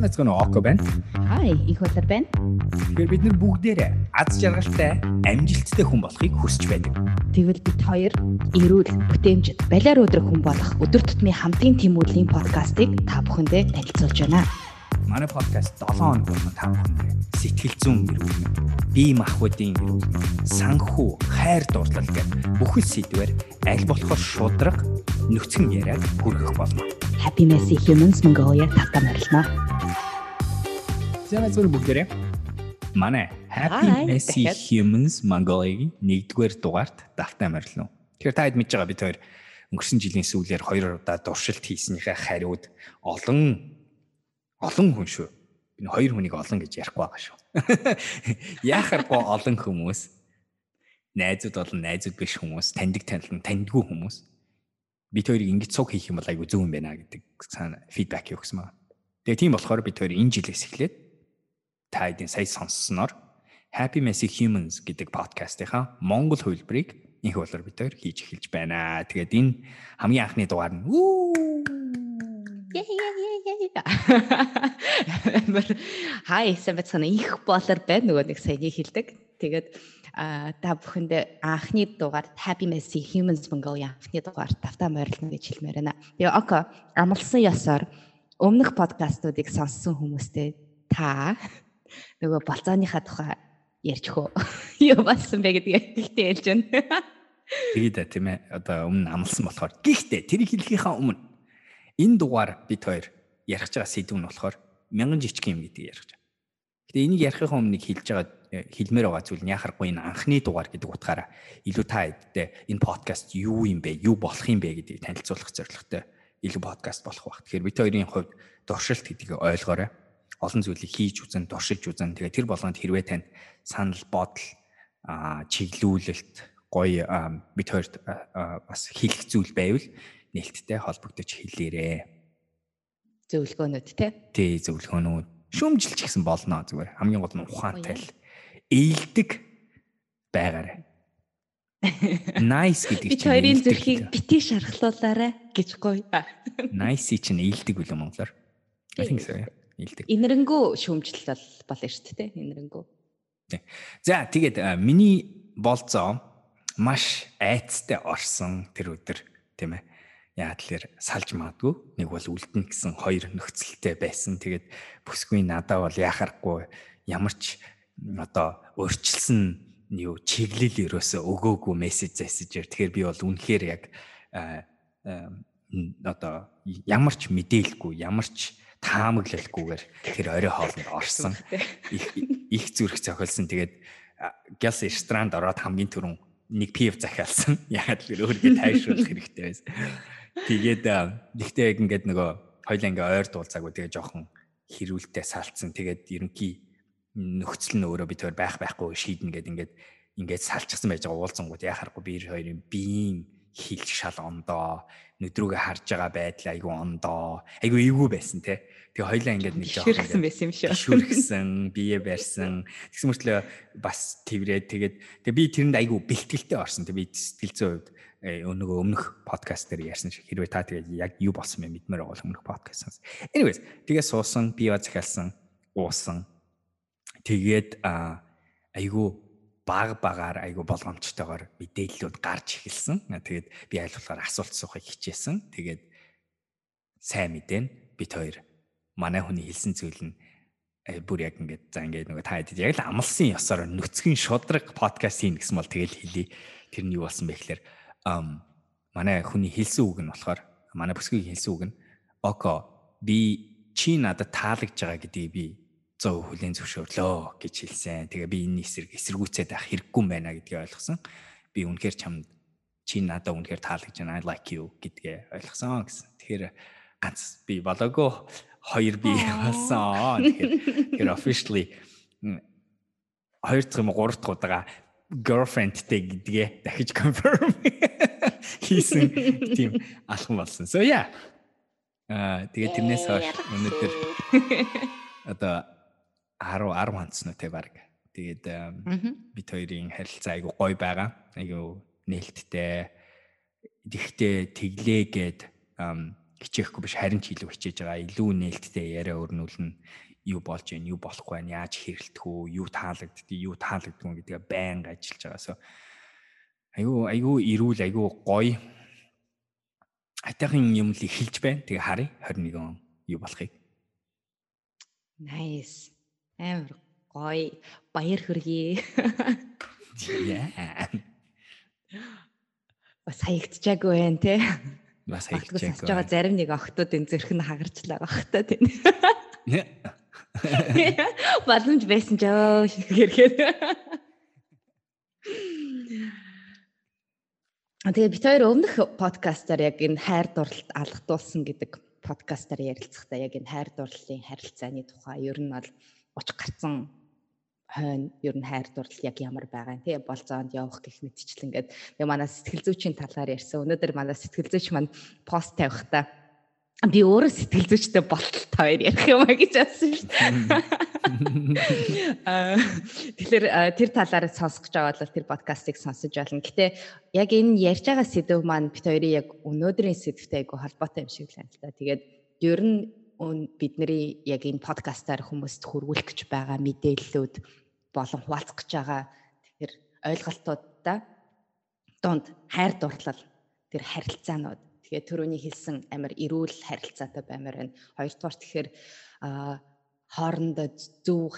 Мэцгэн Око байна. Хай, их болор байна. Тэгэхээр бид нар бүгдээрээ аз жаргалтай, амжилттай хүн болохыг хүсэж байдаг. Тэгвэл бид хоёр эрүүл, бүтээмжит, балиар өдрөх хүн болох өдөр тутмын хамтын тэмүүллийн подкастыг та бүхэндээ танилцуулж байна. Манай подкаст 7 хоног болгон та бүхэндээ сэтгэл зүйн эрүүл, бие махбодын эрүүл, санхүү, хайр дурлал гэх бүхэл сэдвээр аль болохоор шудраг нөхцөн яриаг хүргэх болно. Happy Messy Humans Mongolia татам арилна. Зэнэ зөв бүгдээрээ манай Happy Messy. Humans Mongolia-гийн 1-р дугаарт давтан амарлаа. Тэгэхээр та хэд мэдж байгаа бид хоёр өнгөрсөн жилийн сүүлээр хоёр удаа дуршилт хийснийхээ хариуд олон олон хүн шүү. Би хоёр хүнийг олон гэж ярихгүй байгаа шүү. Яахаргүй олон хүмүүс найзууд болон найзууд биш хүмүүс, таньдаг танил таньдгүй хүмүүс бид хоёрыг ингэж цуг хийх юм бол айгүй зөв юм байна гэдэг цаана фидбек өгсөн байна. Тэгээ тийм болохоор бид хоёр энэ жилээс эхлээд та хэдийн сая сонссноор Happy Messy Humans гэдэг подкастынхаа Монгол хөлбөрийг инх болоор бид хоёр хийж эхэлж байна. Тэгээд энэ хамгийн анхны дугаар нь Хай, бацхан их болор байна нөгөө нэг саяны хэлдэг. Тэгээд та бүхэндээ анхны дугаар Happy Messy Humans Mongolia анхны дугаар тавтаа морилно гэж хэлмээр байна. Тэгээ око амлсан ёсоор өмнөх подкастуудыг сонссон хүмүүстээ та нөгөө болцооныхаа тухай ярьж хөө. Юу болсон бэ гэдгийг ихтэй ярьж байна. тэгээд тийм ээ одоо өмнө амлсан болохоор гэхдээ тэрийг хэлхийнхаа өмнө энэ дугаар бид хоёр ярих байгаа сэдв нь болохоор мянган жижиг юм гэдгийг ярих гэж. Гэтэ энийг ярихын өмнө хэлж байгаа хэлмээр байгаа зүйл нь яхахгүй энэ анхны дугаар гэдэг утгаараа илүү та хэдтэй энэ подкаст юу юм бэ? Юу болох юм бэ гэдгийг танилцуулах зорилготой илүү подкаст болох баг. Тэгэхээр бид хоёрын хувьд дуршилт гэдгийг ойлгоорой. Олон зүйлийг хийж үзэн, дуршилж үзэн. Тэгээ тэр болгонд хэрвээ танд санал бодол чиглүүлэлт гоё бид хоёрт бас хэлэх зүйл байвал нээлттэй холбогдож хэлээрээ. Зөвлөгөөнүүд те. Тэ зөвлөгөөнүүд шүүмжилч гэсэн болно зүгээр хамгийн гол нь ухаантай л ээлдэг байгаарай. Nice гэдэг чинь хоёрын зүрхийг бити шархлуулаарай гэж гоё. nice чинь ээлдэг үлээ монголоор. Think so. yeah. Ээлдэг. Инэрэнгүү шүүмжлэл бол болно шүү дээ. Инэрэнгүү. За тэгээд миний болцоо маш айцтай орсон тэр өдөр тийм ээ. Яа тэлэр салж магадгүй нэг бол үлдэн гэсэн хоёр нөхцөлтэй байсан. Тэгээд бүсгүй надаа бол яхахгүй ямар ч одоо өөрчилсөн юу чиглэл өрөөсө өгөөгүй мессеж зэсэжээр тэгэхээр би бол үнэхээр яг одоо ямар ч мэдээлгүй ямар ч таамаглалгүйгээр тэр орой хоолнд орсон их зүрх цохилсон. Тэгээд гялс ресторанд ороод хамгийн түрүүн нэг пив захиалсан. Ягаад л өөрийгөө тайшруулах хэрэгтэй байсан. Тэгээд нэгтээ яг ингээд нөгөө хоёлаа ингээ ойр дуулцаагүй тэгээ жоохон хэрүүлтэй салцсан. Тэгээд ерөнхий нөхцөл нь өөрөө бид хоёр байх байхгүй шийднэ гэд ингээд ингээд салчихсан байж байгаа уулзсангууд яхахгүй би хоёрын биеийн хил шал ондоо нүдрүүгээ харж байгаа байдал айгүй ондоо айгүй эвгүй байсан те. Тэгээ хоёлаа ингээд нэг жоохон Ширхсэн байсан юм шүү. шүргсэн бие барьсан. Тэгсэн мөртлөө бас тэрврээд тэгээд тэгээ би тэрэнд айгүй бэлтгэлтэй орсон тэг би сэтгэл зүйн хувьд э, нөгөө өмнөх подкаст дээр ярьсан шиг. Хэрвээ та тэгээд яг юу болсон бэ? Мэдмээр байгаа бол өмнөх подкаст сонс. Anyways тэгээ суусан бие захиалсан уусан тэгээд айгүй баг багаар айгүй болгоомжтойгоор мэдээллүүд гарч эхэлсэн. Тэгээд би аль болохоор асуулт суухыг хичээсэн. Тэгээд сайн мэдэн бид хоёр манай хүний хэлсэн зүйл нь э, бүр яг ингээд за ингээд нөгөө та хэд яг л амлсан ёсоор нүцгэн шудраг подкаст хийн гэсэн бол тэгэл хэлий. Тэр нь юу болсон бэ гэхээр манай хүний хэлсэн үг нь болохоор манай бүсгийн хэлсэн үг нь око би чи надад таалагдж байгаа гэдгийг би 100% хүлээн зөвшөөрлөө гэж хэлсэн. Тэгээ би энэ эсрэг эсэргүүцээд авах хэрэггүй байна гэдгийг ойлгосон. Би үнэхээр чамд чи надад үнэхээр таалагдж байна. I like you гэдгээ ойлгосон гэсэн. Тэгэхээр ганц би болоогүй хоёр би болсон. Тэгэхээр officially хоёр дахь юм уу, гурав дахь удаа girlfriendтэй гэдгээ дахиж confirm хийсэн тийм алхам болсон. So yeah. Аа тэгээ тэрнээс хойш өнөөдөр одоо 10 10 хандсан уу те баг. Тэгээд бид хоёрын харилцаа айгу гоё байгаа. Айгу нээлттэй. Тэгтээ тэглээгээд ам, хичээхгүй биш харин ч илүү хичээж байгаа. Илүү нээлттэй яриа өрнүүлнэ. Юу болж байна, юу болохгүй байна, яаж хэрэлдэх үү, юу таалагддгийг, юу таалагддгүй гэдгээ байнга ажиллаж байгаа. So айгүй айгүй ирүүл айгүй гоё атайхан юм л эхэлж байна. Тэгээ харъя 21 он юу болохыг. Nice. Амар гоё. Баяр хүргэе. Яа. Бас хаягдчихаагүй байх те. Бас хаягдчихаагүй. байгаа зарим нэг охтууд энэ зөрх нь хагарчлаа байх та тийм. Боломж байсан ч аа гэрхээр. Тэгээ бид хоёр өмнөх подкастаар яг энэ хайр дурлалт алгадуулсан гэдэг подкастаар ярилцахдаа яг энэ хайр дурлалын харилцааны тухай ер нь бол уч гарцсан хойно ер нь хайр дурлал яг ямар байгаа юм тий болцоонд явах гэх мэтчлэн ингээд тэгээ манай сэтгэл зүйчийн талаар ярьсан. Өнөөдөр манай сэтгэл зүйч маань пост тавихтаа би өөрөө сэтгэл зүйчтэй болтол та хоёр ярих юм а гэж асуусан шүү дээ. Аа тэгэхээр тэр талаар сонсох гэж байгаа бол тэр подкастыг сонсож болно. Гэтэ яг энэ ярьж байгаа сэдв маань бит хоёрын яг өнөөдрийн сэдвтэй айгу холбоотой юм шиг л байна л да. Тэгээд ер нь бидний яг энэ подкастаар хүмүүст хүргүүлэх гэж байгаа мэдээллүүд болон хуваалцах гэж байгаа тэгэхээр ойлголтуудаа донд хайр дурлал тэр харилцаанууд тэгэхээр төрөний хэлсэн амар эрүүл харилцаатай баймаар байна. Хоёрдугаар тэгэхээр хоорондоо зөв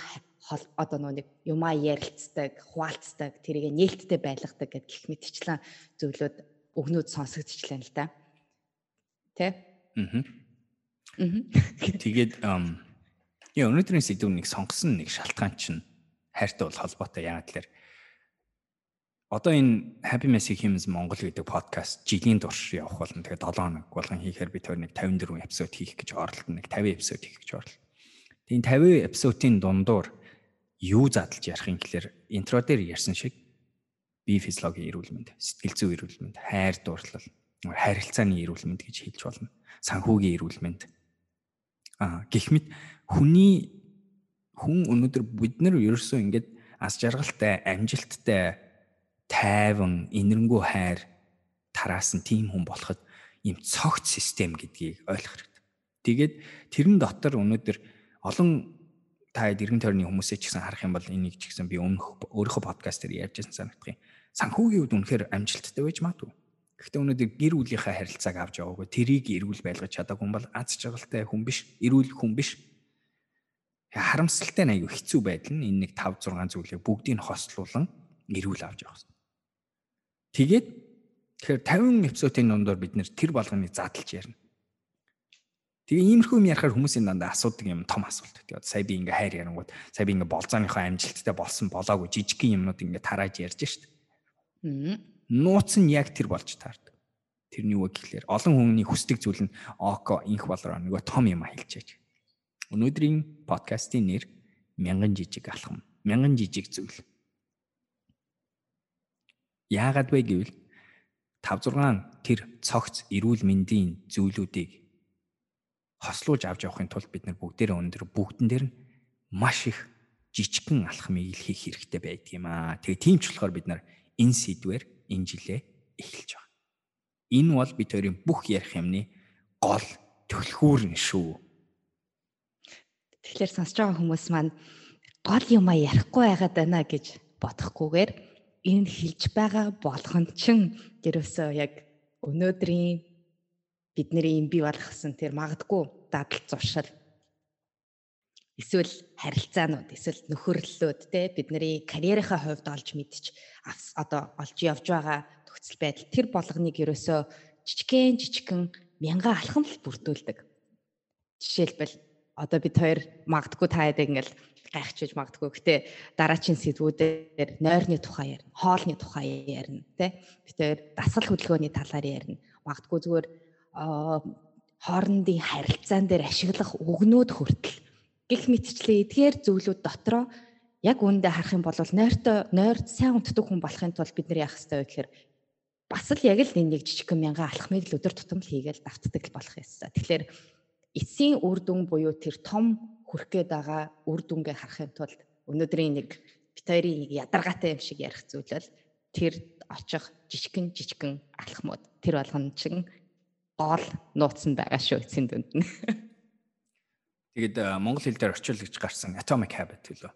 одоо нэг юмаа ярилцдаг, хуваалцдаг, тэрийг нээлттэй байлгадаг гэх гих мэтчлэн зөвлөд өгнүүд сонсогдчихлаа л да. Тэ? Аа. Тэгээд яа өнөөдрийн сэдв нэг сонгосон нэг шалтгаан чинь хайртай бол холбоотой яагаад тэлэр одоо энэ Happy Messy Humans Монгол гэдэг подкаст жилийн турш явах болно. Тэгээд 7 хоног болгон хийхээр би тэр нэг 54 эпизод хийх гэж оролдоно. Нэг 50 эпизод хийх гэж оролдоно. Тэгээд 50 эпизодын дундуур юу задлж ярих юм гэхээр интро дээр ярьсан шиг бие физиологийн эрүүл мэнд, сэтгэл зүйн эрүүл мэнд, хайр дурлал, харилцааны эрүүл мэнд гэж хэлж болно. Санхүүгийн эрүүл мэнд. Гэх мэт хүний хүн өнөөдөр бид нар ерөөсөө ингээд ас жаргалтай, амжилттай, тайван, инэрэнгүү хайр тараасан тийм хүн болоход ийм цогц систем гэдгийг ойлгох хэрэгтэй. Тэгээд тэрэн дотор өнөөдөр олон та иргэн тойрны хүмүүсээ ч гэсэн харах юм бол энийг ч гэсэн би өмнөх өөрийнхөө подкаст дээр ярьжсэн санагдах юм. Санхүүгийн үед үнэхээр амжилттай байж магадгүй. Гэхдээ өнөөдөр гэр бүлийнхээ харилцааг авч яваагүй тэрийг эрүүл байлгаж чадаагүй хүн бол аз жаргалтай хүн биш, эрүүл хүн биш харамсалтай аягүй хэцүү байдал нь энэ нэг 5 6 зүйлийг бүгдийг нь хослуулан эрүүл авч явах. Тэгээд тэгэхээр 50 эпизодын дундор бид нэр тэр болгоныг задлж ярина. Тэгээ иймэрхүү юм ярихаар хүмүүсийн дандаа асуудаг юм том асуулт. Тэгээд сая би ингээ хайр ярангууд сая би ингээ болзооныхоо амжилттай болсон болоогүй жижигхэн юмнууд ингээ тарааж ярьж штт. Нууц нь яг тэр болж таардаг. Тэр нь юу вэ гэхлээр олон хүний хүсдэг зүйл нь око инх болроо нөгөө том юм хэлчихэж Өнөөдрийн подкастын нэр мянган жижиг алхам. Мянган жижиг зүйл. Яагаад вэ гэвэл 5 6 тэр цогц эрүүл мэндийн зүйлүүдийг хослуулж авч явахын тулд бид нар бүгдээрээ өндөр бүгдэн дээр нь маш их жижигхэн алхмыг л хийх хэрэгтэй байдаг юм аа. Тэгээ тийм ч болохоор бид нар энэ сэдвэр энэ жилээ эхэлж байгаа. Энэ бол бид хоёрын бүх ярих юмны гол төлхүүр нь шүү. Тэгэхээр сонсож байгаа хүмүүс маань гол юм а ярихгүй байгаад байна гэж бодохгүйгээр энэ хэлж байгаа болгон чин ерөөсөө яг өнөөдрийн бидний юм бий болгосон тэр магадгүй дадал зуршил эсвэл харилцаанууд эсвэл нөхөрлөлүүд те бидний карьерийнхаа хувьд олж мэдчих одоо олж явж байгаа нөхцөл байдал тэр болгоныг ерөөсөө жижигхэн жижигхэн мянган алхам л бүрдүүлдэг. Жишээлбэл одоо бид хоёр магадгүй та ядаг ингээл гайхчихж магадгүй. Гэтэ дараачийн сэдвүүдээр нойрны тухай ярина, хоолны тухай ярина, тэ. Бид хоёр дасгал хөдөлгөөний талаар ярина. Магадгүй зүгээр хоорондын харилцаан дээр ашиглах үгнүүд хүртэл гих мэтчлээ эдгээр зүйлүүд дотроо яг үүндээ харах юм бол нойртой нойрд сайн унтдаг хүн болохын тулд бид нар яах ёстой вэ гэхээр бас л яг л нэг жижигхэн мянган алхмыг л өдөр тутам л хийгээл давтдаг болох ёстой. Тэгэхээр эсийн үр дүн буюу тэр том хүрх гээд байгаа үр дүнгээ харахын тулд өнөөдрийн нэг бит хоёрын нэг ядаргаатай юм шиг ярих зүйл бол тэр очих жижигэн жижигэн алхмууд тэр болгон чин гол нууц нь байгаа шүү эцсийн дүнд нь. Тэгээд монгол хэл дээр орчуулагч гарсан Atomic Habit гэлөө.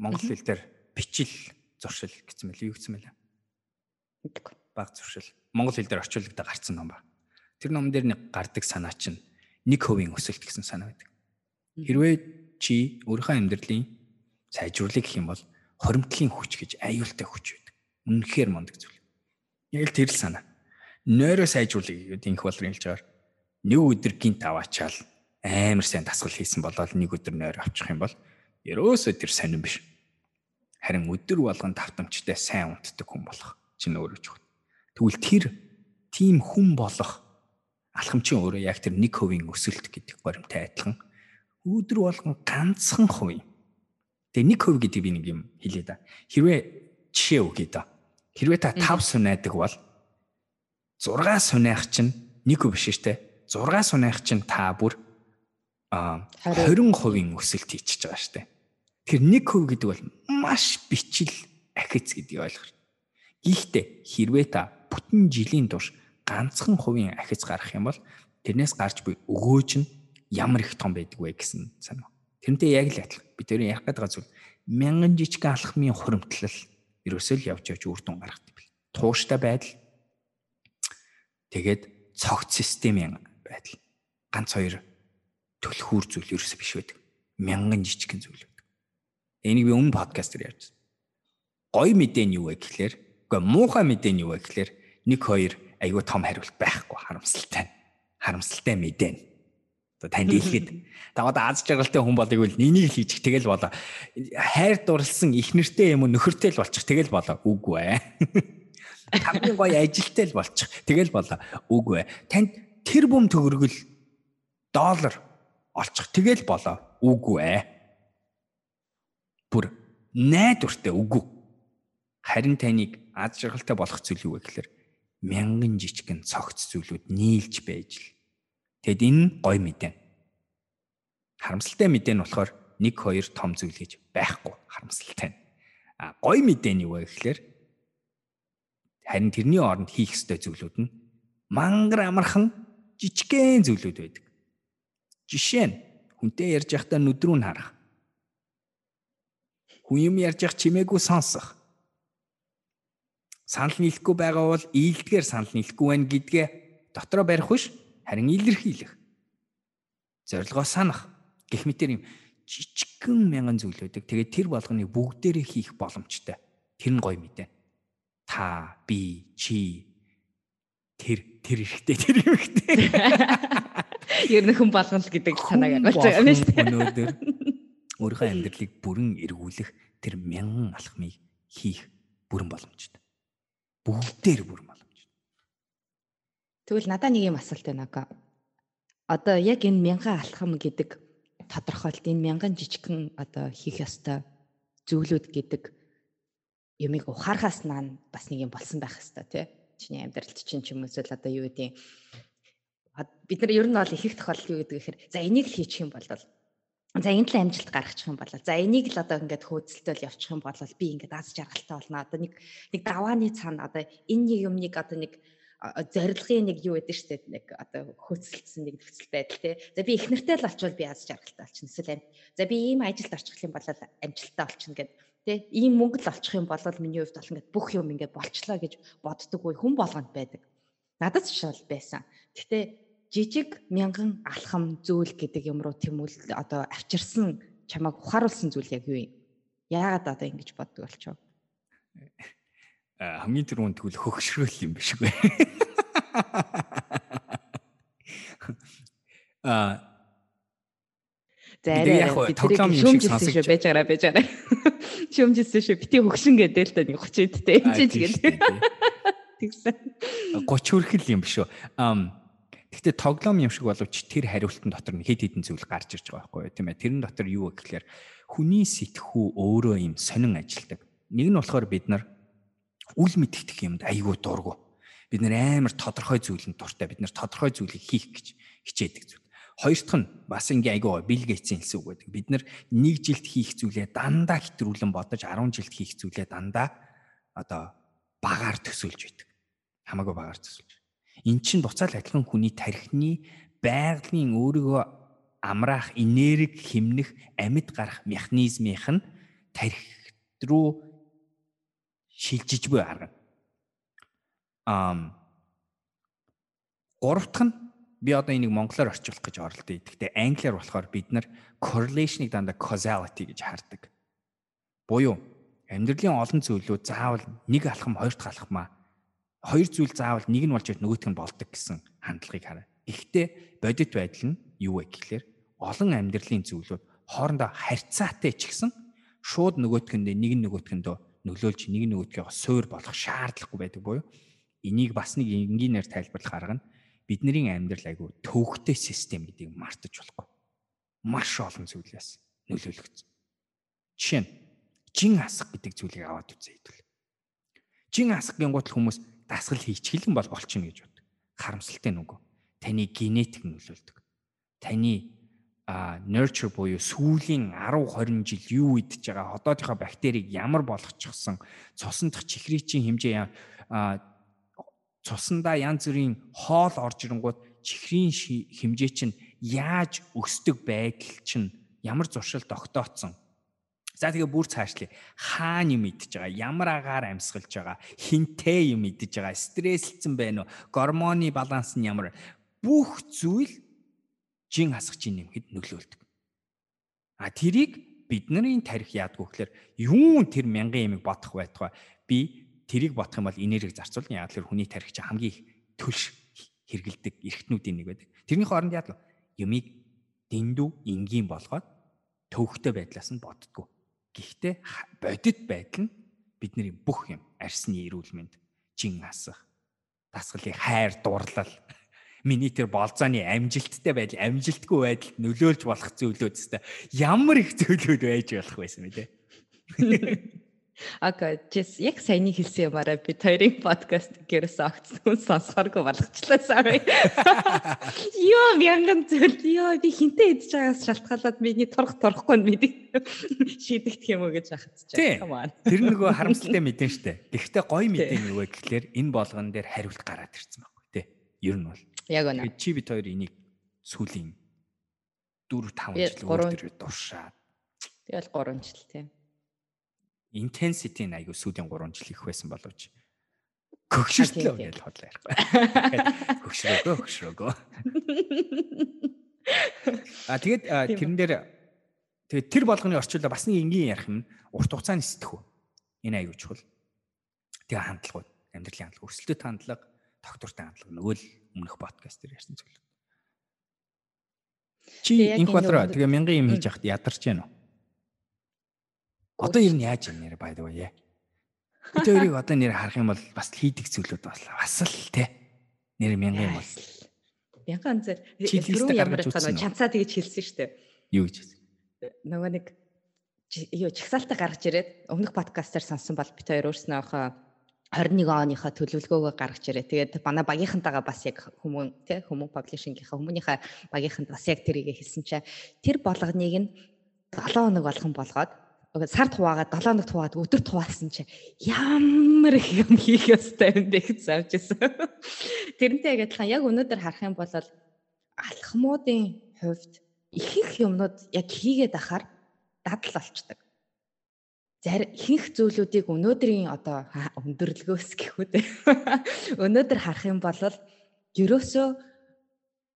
Монгол хэл дээр бичил зуршил гэсэн мэл юу гэсэн мэлээ? Баг зуршил. Монгол хэл дээр орчуулагдаа гарсан ном ба. Тэр ном дээр нэг гардаг санаа чинь нэг хувийн өсөлт гэсэн санаа байдаг. Хэрвээ чи өөрийнхөө амьдралын сайжруулах гэх юм бол хоримтлын хүч гэж аюултай хүч байдаг. Үнэхээр мундаг зүйл. Яг л тэр л санаа нойроо сайжруулъя гэдэг инх болрын хэлж байгаа. Нэг өдөр гинт аваачаал амар сайн дасгал хийсэн болоод нэг өдөр нойр авчих юм бол ерөөсөө тэр сонирн биш. Харин өдөр болгон тавтамжтай сайн унтдаг хүн болох чинь өөрөө ч байна. Тэгвэл тэр тийм хүн болох алхамчин өөрөө яг тэр 1% өсөлт гэдэг горимтай адилхан өдөр болгон ганцхан хувийн. Тэгээ 1% гэдэг би нэг юм хэлээ да. Хэрвээ жишээ өгье да. Хэрвээ та 5 сунаадаг бол 6 сунайх чинь нэг биш штэ. 6 сунайх чинь та бүр 20% өсөлт хийчихэж байгаа штэ. Тэр 1% гэдэг бол маш бичил ахиц гэдгийг ойлгох. Гэхдээ хэрвээ та бүтэн жилийн турш ганцхан хувийн ахиц гарах юм бол тэрнээс гарч буй өгөөж нь ямар их том байдаг вэ гэсэн санаа. Тэрнтэй яг л адилхан. Би тэр ярих гэдэг зүйл мянган жижиг алхмын хуримтлал ерөөсөө л явж явж үр дүн гаргадаг. Тууштай байдал Тэгээд цогц системийн байдал. Ганц хоёр төлхүүр зүйл ерөөсөө биш байдаг. Мянган жижигхэн зүйл байдаг. Энийг би өмнө подкаст дээр ярьжсэн. Гой мэдээ нь юу вэ гэхлээр, үгүй муухай мэдээ нь юу вэ гэхлээр нэг хоёр айгүй том хариулт байхгүй харамсалтай. Харамсалтай мэдээ нь. Одоо танд хэлэхэд таваад аз жаргалтай хүн болыг үл нэнийг хийчих тэгэл болоо. Хайр дурлсан их нэртэй юм уу нөхөртэй л болчих тэгэл болоо. Үгүй ээ. хамгийн гоё ажилтай л болчих. Тэгэл болоо. Үгүй ээ. Танд тэр бүм төгрөгөл доллар олчих. Тэгэл болоо. Үгүй ээ. Бүр найдвартай үгүй. Харин таныг аз жаргалтай болгох зүйл юу вэ гэхээр мянган жижигэн цогц зүйлүүд нийлж байж л. Тэгэд энэ гоё мэдээ. Харамсалтай мэдээ нь болохоор 1 2 том зүйл гэж байхгүй харамсалтай. А гоё мэдээ нь юу вэ гэхээр Харин тэрний оронд хийх ёстой зүйлүүд нь мангар амархан жижигхэн зүйлүүд байдаг. Жишээ нь хүнтэй ярьж байхдаа нүдрүү нь харах. Хүн юм ярьж явах чимээгүй сонсох. Санал нийлэхгүй байгаа бол ийдгээр санал нийлэхгүй байна гэдгээ дотроо барих биш харин илэрхийлэх. Зорилгоо санах. Гэх мэтэр юм жижигхэн мянган зүйл байдаг. Тэгээд тэр болгоныг бүгдээрээ хийх боломжтой. Тэр нь гоё мэдээ та би чи тэр тэр ихтэй тэр ихтэй ер нь хүн болгоно гэдэг санааг агуулж байгаа юм шүү дээ. өнөөдөр өөрийнхөө амьдралыг бүрэн эргүүлэх тэр мянган алхмыг хийх бүрэн боломжтой. Бүгдээр бүрэн боломжтой. Тэгвэл надаа нэг юм асуулт байна ага одоо яг энэ мянган алхам гэдэг тодорхойлт энэ мянган жижигхэн одоо хийх ёстой зүйлүүд гэдэг юмыг ухаарахаас наан бас нэг юм болсон байх хэвээр тий. Чиний амьдралд чинь ч юм уу л одоо юу гэдэг бид нар ер нь бол их их тохиолдол юу гэдэг гэхээр за энийг л хийчих юм бол За энэ л амжилт гаргачих юм бол за энийг л одоо ингээд хөөцөлтөөл явчих юм бол би ингээд аз жаргалтай болно. Одоо нэг нэг давааны цаана одоо энэ нэг юмныг одоо нэг зорилгын нэг юу гэдэг штэ нэг одоо хөөцөлдсөн нэг нөхцөл байдал тий. За би их нэртэй л олчвол би аз жаргалтай болчихно. Эсвэл за би ийм ажилд орчих юм бол амжилттай болчихно гэд Тэ ийм мөнгө л олчих юм бол миний хувьд бол ингээд бүх юм ингээд болчлоо гэж боддог үе хүн болгонд байдаг. Надад ч бол байсан. Гэхдээ жижиг мянган алхам зүйл гэдэг юм руу тэмүүл одоо авчирсан чамайг ухааруулсан зүйл яг юу юм? Яагаад одоо ингэж боддог болчихов? А хамгийн түрүүнд тэгвэл хөгшрөл юм биш үү? А За арай тоглоом юм шиг сонсож байж байгаарай байж байгаарай. Шөмжилсэн шүү. Бити хөгшин гэдэг л та нэг 30 эдтэй энэ ч тэгэл. Тэгсэн. 30 хүрхэл юм биш үү? Ам Гэхдээ тоглоом юм шиг боловч тэр хариултан дотор нь хэд хэдэн зүйл гарч ирж байгаа байхгүй тийм ээ. Тэрэн дотор юу вэ гэхээр хүний сэтгхүү өөрөө юм сонин ажилдаг. Нэг нь болохоор бид нар үл мэдэх юмд айгүй дургу. Бид нар амар тодорхой зүйлэнд дуртай. Бид нар тодорхой зүйлийг хийх гэж хичээдэг зүйл. Хоёр дахь нь бас ингээ айгүй Билл Гейтсийн хэлсэн үг байдаг. Бид нар нэг жилд хийх зүйлээ дандаа хэтрүүлэн бодож 10 жилд хийх зүйлээ дандаа одоо багаар төсөөлж байдаг. Хамаагүй багаар төсөөлж. Эн чинь буцаал адилхан хүний тархины байгалийн өөрийгөө амраах, энерги хэмнэх, амьд гарах механизмынх нь тархи руу шилжиж буй арга. Ам гуравтх нь би одоо энийг монголоор орчуулах гэж оролдъё. Гэхдээ англиар болохоор бид нар correlation-ыг дандаа causality гэж хардаг. Буюу амьдралын олон зүйлүүд заавал нэг алхам хоёрт алхмаа хоёр зүйл заавал нэг нь болж ирэт нөгөөх нь болдог гэсэн хандлагыг хараа. Гэхдээ бодит байдал нь юу вэ гэхлээр олон амьдралын зүйлүүд хоорондоо харьцаатай ч гэсэн шууд нөгөөтгөндөө нэг нь нөгөөтгөндөө нөлөөлж нэг нь нөгөөдгөө суур болох шаардлагагүй байдаг буюу энийг бас нэг энгийнээр тайлбарлах арга нь бидний амьдрал айгүй төвөгтэй систем гэдгийг мартаж болохгүй. Маш олон зүйлээс нөлөөлөгдсөн. Жишээ нь жин асах гэдэг зүйлийг аваад үзье хэвэл. Жин асахын гутал хүмүүс дасгал хийчихлэн бол болчихно гэж бод. Харамсалтай нүгөө. Таны генетик нөлөөлдөг. Таны а nurture буюу сүүлийн 10 20 жил юу идж байгаа хотоодынхаа бактерийг ямар болгочихсон цусан дахь чихрийн хэмжээ цусандаа янз бүрийн хоол орж ирэнгууд чихрийн хэмжээ чинь яаж өсдөг байдал чинь ямар зуршил тогтооцсон. За тэгээ бүр цаашлаа. Хаана юм идэж байгаа? Ямар агаар амьсгалж байгаа? Хинтээ юм идэж байгаа? Стресслцэн байна уу? Гормоны баланс нь ямар? Бүх зүйл жин хасгч нэмэхэд нөлөөлдөг. А тэрийг бидний тарих яадгүй гэхээр юун тэр мянган ямиг бодох байтугай би тэрийг бодох юм бол энерги зарцуулна. Яг л хүний тарих чинь хамгийн их төлш хэргэлдэг эргэтнүүдийн нэг байдаг. Тэрний хооронд яад л юмыг дэндүү энгийн болгоод төвхтэй байдлаас нь боддгоо. Гэхдээ бодит байдал нь бидний бүх юм арсны эрүүл мэнд, жин асах, дасгалын хайр дурлал. Миний тэр болзооны амжилттай байдал амжилтгүй байдалд нөлөөлж болох зүйлүүд өстэй ямар их зүйлүүд байж болох байсан бэ Ага, жис яг саяны хэлсэн юмараа бид хоёрын подкаст гэрээс огцсон сонсохоргүй болгочлаа сая. Йоо мянган зүйл ёо би хинтээ идэж байгаас шалтгаалаад миний торох торхгүй мэдээ шийдэгдэх юм уу гэж хатчихсан. Тэр нөгөө харамсалтай мэдэн штэ. Гэхдээ гоё мэдэн юу вэ гэхлээр энэ болгон дээр хариулт гараад ирсэн байхгүй тий. Ер нь бол. Яг үнэ. Чи бид хоёр энийг сүүлийн 4 5 жил өөр дуршаад. Тэгэл 3 жил тий intensity нь айгүй сүүлийн 3 жил их байсан боловч хөгшөртлөө гэж бодлоо ярихгүй. Хөгшрөөгөө хөгшрөөгөө. А тэгээд тэрэн дээр тэгээд тэр болгоны орчуулаа бас нэг энгийн ярих юм урт хугацааны сэтгүү. Энэ аюу чухал. Тэгээ хандлагууд, амьдралын хандлага, өрсөлдөт хандлага, тогтвортой хандлага нөгөө л өмнөх подкаст дээр ярьсан зүйл. Чи инх болроо тэгээ мянган юм хийж яхад ядарч байна уу? Одоо ер нь яаж юм нэр the way. Бид хоёрыг одоо нэр харах юм бол бас хийдэг зүйлүүд бас бас л те. Нэр мянган юм бол. Мянган зэр түрүү ямар тань чанцаа тэгж хэлсэн дээ. Юу гэж хэлсэн? Нөгөө нэг юу чагсаалтаа гаргаж ирээд өмнөх подкастаар сонсон бол бид хоёр өөрснөөхөө 21 оныхоо төлөвлөгөөгөө гаргаж ирээ. Тэгээд манай багийнхантайгаа бас яг хүмүүн тий хүмүүн паблишингийнхаа хүмүүнийхээ багийнханд бас яг тэрийг хэлсэн чинь тэр болгоныг нь 7 хоног болгон болгоод сард хуваагаад 7 хоногт хуваад өдөр хуваасан чи ямар их юм хийх ёстой юм бэ гэж завж ирсэн. Тэрнтэй яг адилхан яг өнөөдөр харах юм бол алхмуудын хувьд их их юмнууд яг хийгээд ахаар дадал болчдаг. Зарим ихэнх зүйлүүдийг өнөөдрийн одоо өндөрлгөөс гэхүү дээ. Өнөөдөр харах юм бол ерөөсөө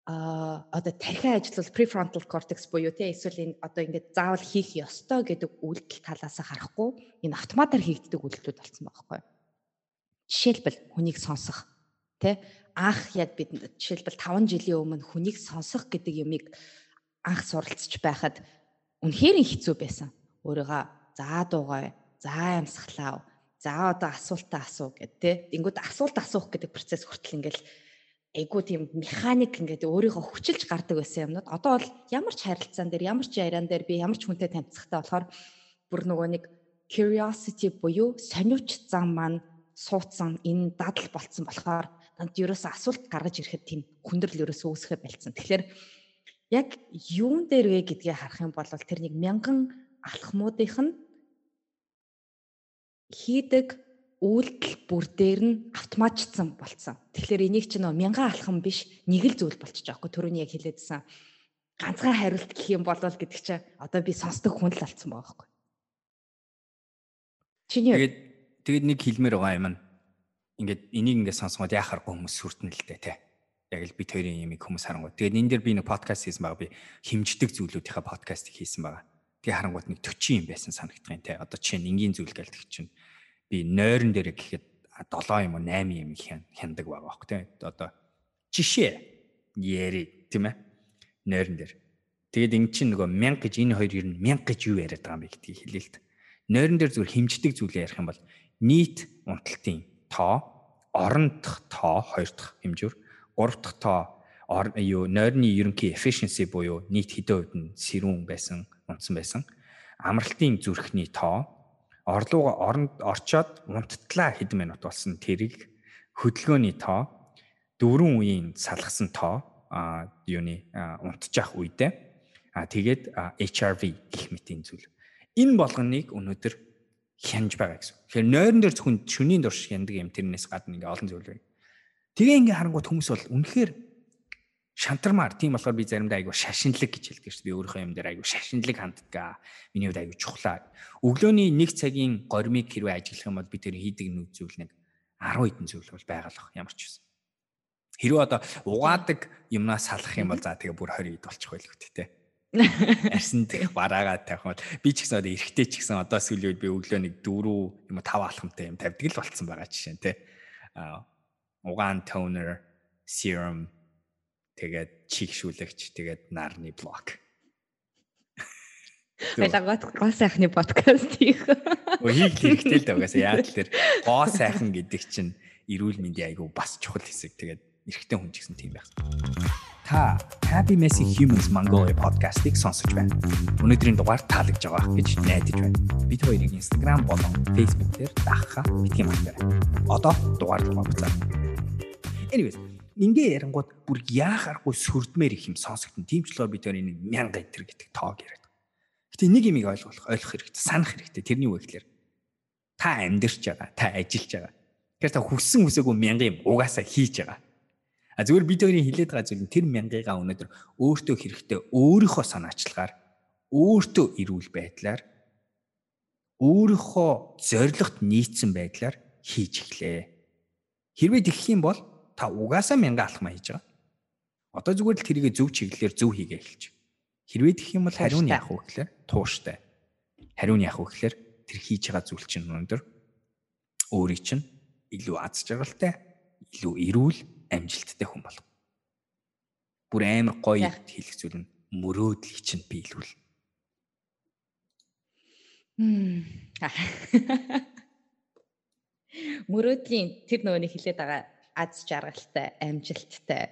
а одоо тархиа ажиллавал prefrontal cortex буюу тий эсвэл энэ одоо ингээд заавал хийх ёстой гэдэг үйлдэл талаас харахгүй энэ автоматар хийгддэг үйлдэлүүд болсон байхгүй. Жишээлбэл хүнийг сонсох тий анх яг бид жишээлбэл 5 жилийн өмнө хүнийг сонсох гэдэг юмыг анх суралцж байхад үнэхээр хэцүү байсан. Өөрийгөө заа дуугай, заа амьсгалаа, за одоо асуултаа асуу гэд тий. Тэнгүүд асуулт асуух гэдэг процесс хүртэл ингээл айгуу тийм механик ингээд өөрийгөө хүчилж гардаг байсан юмнууд одоо бол ямар ч харилцаан дээр ямар ч яриан дээр би ямар ч хүнтэй танилцахтай болохоор бүр нөгөө нэг curiosity буюу сониуч зам маань суудсан энэ дадал болцсон болохоор танд ерөөсөө асуулт гаргаж ирэхэд тийм хүндрэл ерөөсөө үүсэхэ байлцсан. Тэгэхээр яг юун дээр вэ гэдгийг харах юм бол тэр нэг мянган алхмуудынх нь хийдэг үйлдэл бүр дээр нь автоматжсан болцсон. Тэгэхээр энийг чинь нөө мянган алхам биш нэг л зүйл болчихж байгаа хгүй түрүүний яг хэлээдсэн ганцхан хариулт гэх юм болол гэдэг чинь одоо би сонсдог хүн л алдсан байгаа хгүй. Чиний Тэгээд тэгээд нэг хэлмээр байгаа юм. Ингээд энийг ингээд сонсгоод яхахгүй хүмүүс сүртэн л дээ те. Яг л бит хоёрын ямиг хүмүүс харангууд. Тэгээд энэ дээр би нэг подкаст хийсэн байгаа би химждэг зүйлүүдийнхаа подкастыг хийсэн байгаа. Тэгээ харангууд нэг 40 юм байсан санагдсан те. Одоо чинь энгийн зүйл гэлдэг чинь би нойрон дээр гэхэд 7 юм уу 8 юм хяндаг байгаа бохоо тий. Одоо жишээ яри тийм ээ. Нойрон дээр. Тэгээд эн чинь нөгөө 1000 гэж энэ хоёр ер нь 1000 гэж юу яриад байгаа юм бэ гэдгийг хэлээ л дээ. Нойрон дээр зүгээр хэмждэг зүйлээ ярих юм бол нийт унталтын тоо, орон дахь тоо хоёр дахь хэмжүүр, гурав дахь тоо юу нойрны ерөнхий efficiency буюу нийт хэдэн хувьд нь сэрүүн байсан, унтсан байсан. Амралтын зүрхний тоо, орлууга оронд орчоод унттлаа хэдэн минут болсон тэрийг хөдөлгөөний тоо дөрвөн үеийн салгасан тоо а юуны унтчих үедээ а тэгээд HRV гэх мэтийн зүйл. Энэ болгоныг өнөөдөр хянж байгаа гэсэн. Тэгэхээр нойрон дээр зөвхөн шөнийн дурш яндаг юм тэрнээс гадна ингээ олон зүйл байна. Тэгээ ингээ харангуут хүмүүс бол үнэхээр шантармаар тийм болохоор би заримдаа айгу шашинлаг гэж хэлдэг шүү дээ. Би өөрийнхөө юм дээр айгу шашинлаг ханддаг. Миний хувьд айгу чухлаа. Өглөөний 1 цагийн гормыг хэрвээ ажиглах юм бол би тэр хийдэг нүд зүйл нэг 10 хэдэн зүйл бол байгалах ямар ч юм. Хэрвээ одоо угаадаг юмнаас салах юм бол за тэгээ бүр 20 хэд болчих байл үү те. Арсан дэх бараагаа тавих бол би ч гэсэн одоо эргэтэй ч гэсэн одоо сүүлийн үед би өглөө нэг 4 юм уу 5 алхамтай юм тавьдаг л болцсон байгаа жишээ те. Аа угаан toner serum тэгээд чигшүүлэгч тэгээд нарны блог. Баялагат гоо сайхны подкаст хийх. Өө хийх хэрэгтэй л дээ угаасаа яа тэлэр гоо сайхан гэдэг чинь эрүүл мэндийн айгу бас чухал хэсэг. Тэгээд эрэгтэй хүн ч гэсэн тийм байх. Та Happy Messy Humans Mongolia podcast-ыг сонсож байна. Өнөөдрийн дугаар таалагдж байгаа гэж найдаж байна. Бид хоёрыг Instagram болон Facebook дээр даахаа битгий мартаарай. Одоо дугаар руу буцаа. Anyways ингээ ярангууд бүр яахааргүй сүрдмээр их юм сонсогдсон. Тийм ч болохоор бид тэр нэг 1000 этер гэдэг тоог яриад. Гэтэ нэг юмыг ойлгох ойлгох хэрэгтэй, санах хэрэгтэй. Тэрний үг гэхэлэр та амьдарч байгаа, та ажиллаж байгаа. Тэгэхээр та хүссэн хүсээгүй 1000 юм угаасаа хийж байгаа. А зүгээр бид хоёрын хилээд байгаа зүйл нь тэр 1000-аа өнөөдөр өөртөө хэрэгтэй өөрийнхөө санаачлагаар өөртөө эрүүл байдлаар өөрийнхөө зоригт нийцсэн байдлаар хийж эхлэе. Хэрвээ тэгэх юм бол та угаасаа мянган алхмаа хийж байгаа. Одоо зүгээр л тэрийг зөв чиглэлээр зөв хийгээ эхэлж. Хэрвээ тэгэх юм бол хариу нь яах вэ гэхээр тууштай. Хариу нь яах вэ гэхээр тэр хийж байгаа зүйл чинь өндөр өөрийг чинь илүү аз жаргалтай, илүү эрүүл, амжилттай хүн болох. Бүр амар гоё хэлэх зүйл нь мөрөөдлийг чинь биелүүл. Мөрөөдлийн тэр нөгөөний хэлээд байгаа аз жаргалтай, амжилттай,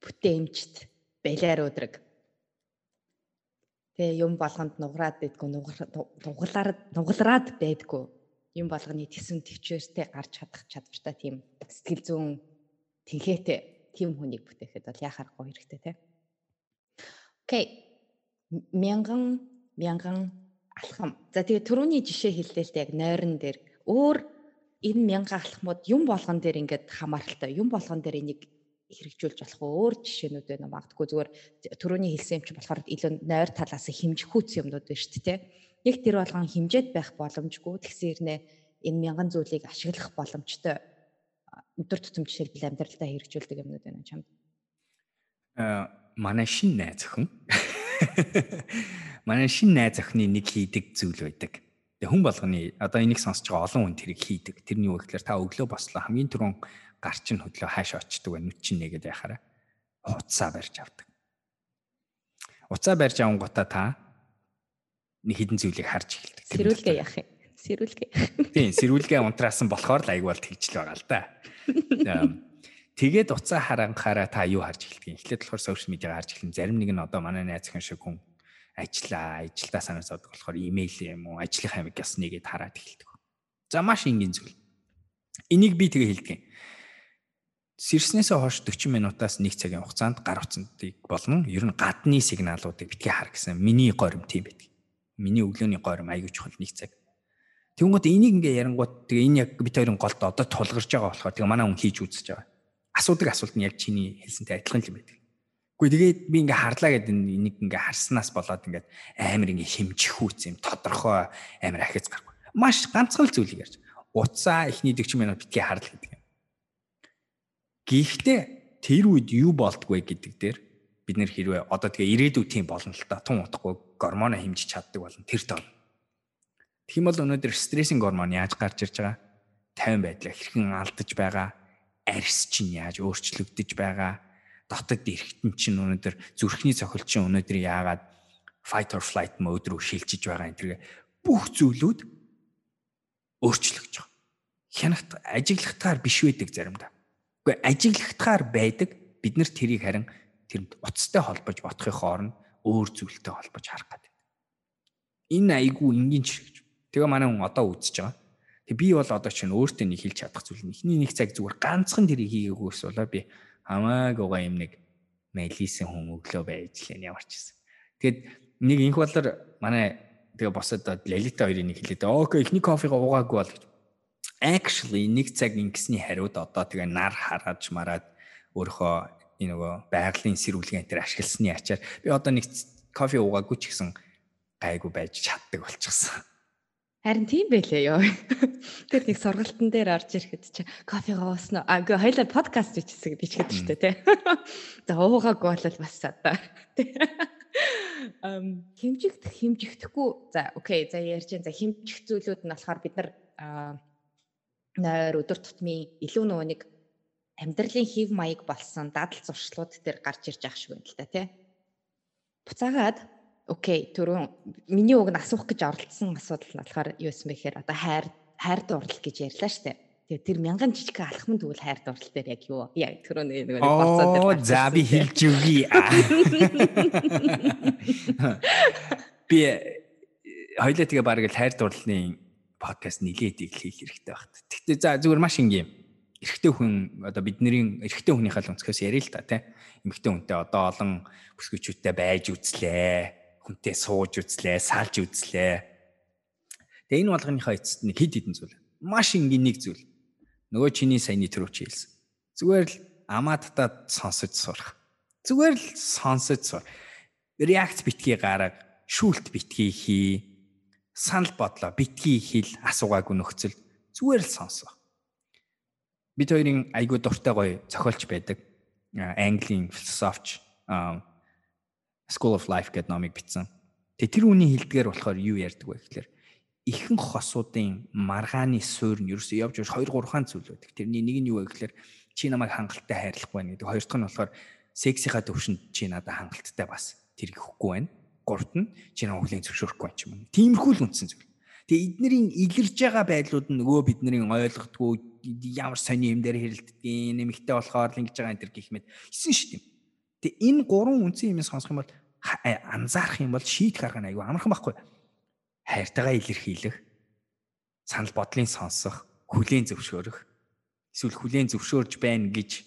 бүтээмжт балиар өдрөг. Тэгээ юм болгонд нугараад байдгүй, нугалаад нугалраад байдгүй. Юм болгоны төсөв төвчээртэй гарч чадах чадвартай тийм сэтгэл зүйн тэнхээтэй тийм хүнийг бүтээхэд бол яхаарахгүй хэрэгтэй те. Окей. Мянган мянган алхам. За тэгээ түрүүний жишээ хэллээ л дээ яг нойрон дээр өөр энэ мянган алхмууд юм болгон дээр ингээд хамааралтай юм болгон дээр энийг хэрэгжүүлж болох өөр жишээнүүд байна магадгүй зүгээр түрүүний хэлсэн юм чи болохоор илүү нойр талаас хэмжих хүч юмнууд байна шүү дээ яг тэр болгон хэмжээд байх боломжгүй. Тэгсэрнэ энэ мянган зүйлийг ашиглах боломжтой өдөр тутам жишээлбэл амьдралдаа хэрэгжүүлдэг юмнууд байна чамд? А манай шин найз охин. Манай шин найз охины нэг хийдэг зүйл байдаг Тэгээ хүн болгоны одоо энийг сонсож байгаа олон хүн тэрийг хийдэг. Тэрний үг гэхээр та өглөө бослоо хамгийн түрүүн гарчин хөдлөө хааш очдөг байна. Нүд чинь нэгэд яхаараа хуцаа барьж авдаг. Уцаа барьж авангуудаа та нэг хідэн зүйлийг харж эхэлдэг. Сэрүүлгээ яах юм? Сэрүүлгээ. Тийм, сэрүүлгээ унтраасан болохоор л айгуул тэгжл байгаа л да. Тэгээд уцаа харанхаараа та юу харж эхэлдэг юм? Эхлээд болохоор сошиал медиа харж эхэлнэ. Зарим нэг нь одоо манай найз хэн шиг хүн ажиллаа, ажилдаа санаа зовдөг болохоор имэйл юм уу, ажлынхаа амиг яс нэгэд хараад эхэлдэг. За маш энгийн зүйл. Энийг би тэгээ хэлдэг юм. Сэрснээсээ хойш 40 минутаас 1 цагийн хугацаанд гар утсантыг болон ер нь гадны сигналуудыг битгий хар гэсэн. Миний горим тийм байдаг. Миний өглөөний горим аягүй чухал 1 цаг. Тэнгууд энийг ингээ ярангууд тэгээ энэ яг бит хоёрын голд одоо тулгарч байгаа болохоор тэгээ манай хүн хийж үзэж байгаа. Асуудаг асуулт нь яг чиний хэлсэнтэй адилхан юм байдаг. Гэхдээ тэгээд би ингээ харлаа гэдэг энийг ингээ харснаас болоод ингээ амар ингээ хэмжихүүц юм тодорхой амар ахиц гарахгүй. Маш ганцхан л зүйлийг ярьж. Уцаа эхний 40 минут битгий харлаа гэдэг юм. Гэхдээ тэр үед юу болдгоо гэдэг дээр бид нэр хэрвээ одоо тэгээ ирээдүйд тийм болно л та тун утгагүй гормоно хэмжиж чаддаг болно тэр тоо. Тэгэх юм бол өнөөдөр стрессинг гормон яаж гарч ирж байгаа? 50 байдлаа хэрхэн алдаж байгаа? Арьс чинь яаж өөрчлөгдөж байгаа? Дотод эргэтэн чинь өнөөдөр зүрхний цохил чинь өнөөдөр яагаад fight or flight mode руу шилжиж байгаа энэ тэрэг бүх зүйлүүд өөрчлөгдөж байгаа. Хянагт ажиглахтаар биш байдаг заримдаа. Гэхдээ ажиглахтаар байдаг бид нар тэрийг харин тэрэнд уцтай холбож бодохын хооронд өөр зүйлтэй холбож харах гэдэг. Энэ айгүй энгийн чирэгч. Тэгээ манай хүн одоо үзэж байгаа. Тэг би бол одоо чинь өөртөө нэг хэлж чадах зүйл нь ихний нэг цаг зүгээр ганцхан тэрийг хийгээгүйс болоо би хамаагүйгаа юм нэг мэлисэн хүн өглөө байж лээ ямар ч гэсэн. Тэгэд нэг инх болор манай тэгээ босоод Лалита хоёрын нэг хэлээд окей эхний кофега уугаагүй бол гэж. Actually нэг цаг ингэсний хариуд одоо тэгээ нар хараад мараад өөрийнхөө энэ нөгөө байгалийн сэрүүлгээ энэ төр ашигласны ачаар би одоо нэг кофе уугаагүй ч гэсэн гайгүй байж чаддаг болчихсон. Харин тийм байлээ ёо. Тэр нэг сургалтын дээр орж ирэхэд чи кофегаа ууснаа. А үгүй хоёлаа подкаст бичсэн бичгээд штэ тий. За уугаагүй бол бас одоо ам хэмжигдэх хэмжигдэхгүй за окей за ярьж за хэмжих зүйлүүд нь болохоор бид нар нойр өдөр тутмын илүү нөгөө нэг амьдралын хев маяг болсон дадал зуршлууд дээр гарч ирж ах шиг байна л та тий. Буцаагаад окей түрүүн миний уг нь асуух гэж оролцсон асуудал нь болохоор юу юм бэ гэхээр одоо хайр хайр дурлал гэж ярьлаа штэ. Тэгээ тэр мянган жижиг алхмын тэгвэл хайр дурлал дээр яг юу яг түрүүн нэг нэг болцоо дээр за би хэлж өгье. Би хоёлаа тэгээ баг л хайр дурлалын подкаст нилээд хийх хэрэгтэй багт. Гэхдээ за зүгээр маш ингийн эрэгтэй хүн одоо бидний эрэгтэй хүнийхээ л өнцгөөс яриа л та тийм эмэгтэй хүнтэй одоо олон бүсгүйчүүдтэй байж үзлээ хүнтэй сууж үзлээ, салж үзлээ. Тэгээ энэ болгоныхоо эцэст нэг хид хідэн зүйл. Маш энгийн нэг зүйл. Нөгөө чиний саяны төрөвч хэлсэн. Зүгээр л амаа татаад сонсож сурах. Зүгээр л сонсож сур. Реакц битгий гараг, шүүлт битгий хий. Санал бодлоо битгий хэл асуугаагүй нөхцөл зүгээр л сонсоо. Бид хоёрын айгуу дуртай гоё зохиолч байдаг. Английн философч School of Life гэдэг номыг бичсэн. Тэгээ тэр үний хэлдгээр болохоор юу ярьдаг вэ гэхээр ихэнх хосуудын маргааны суурь нь ерөөсөө явж явж 2 3 хаан зүйл байдаг. Тэрний нэг нь юу вэ гэхээр чи намайг хангалттай хайрлахгүй байна гэдэг. Хоёр дахь нь болохоор сексийнхаа төвшөнд чи надад хангалттай бас тэр ихгүй байна. Гуравт нь чи намайг хүлийн зөвшөөрөхгүй байна ч юм уу. Тиймэрхүү л үндсэн зүйл. Тэгээ эднэрийн илэрж байгаа байдлууд нь нөгөө бидний ойлгохдгүй ямар сони юм дээр хэрэлддэг, нэмэгтэй болохоор л ингэж байгаа энэ төр гих мэд. Исэн шүү дээ. Тэгээ энэ гурван үндсэн юм сонсох юм бол анзаарах юм бол шийдэх арга нь аюу амархан байхгүй. Хайртайгаа илэрхийлэх, санал бодлын сонсох, хүлийн зөвшөөрөх, эсвэл хүлийн зөвшөөрж байна гэж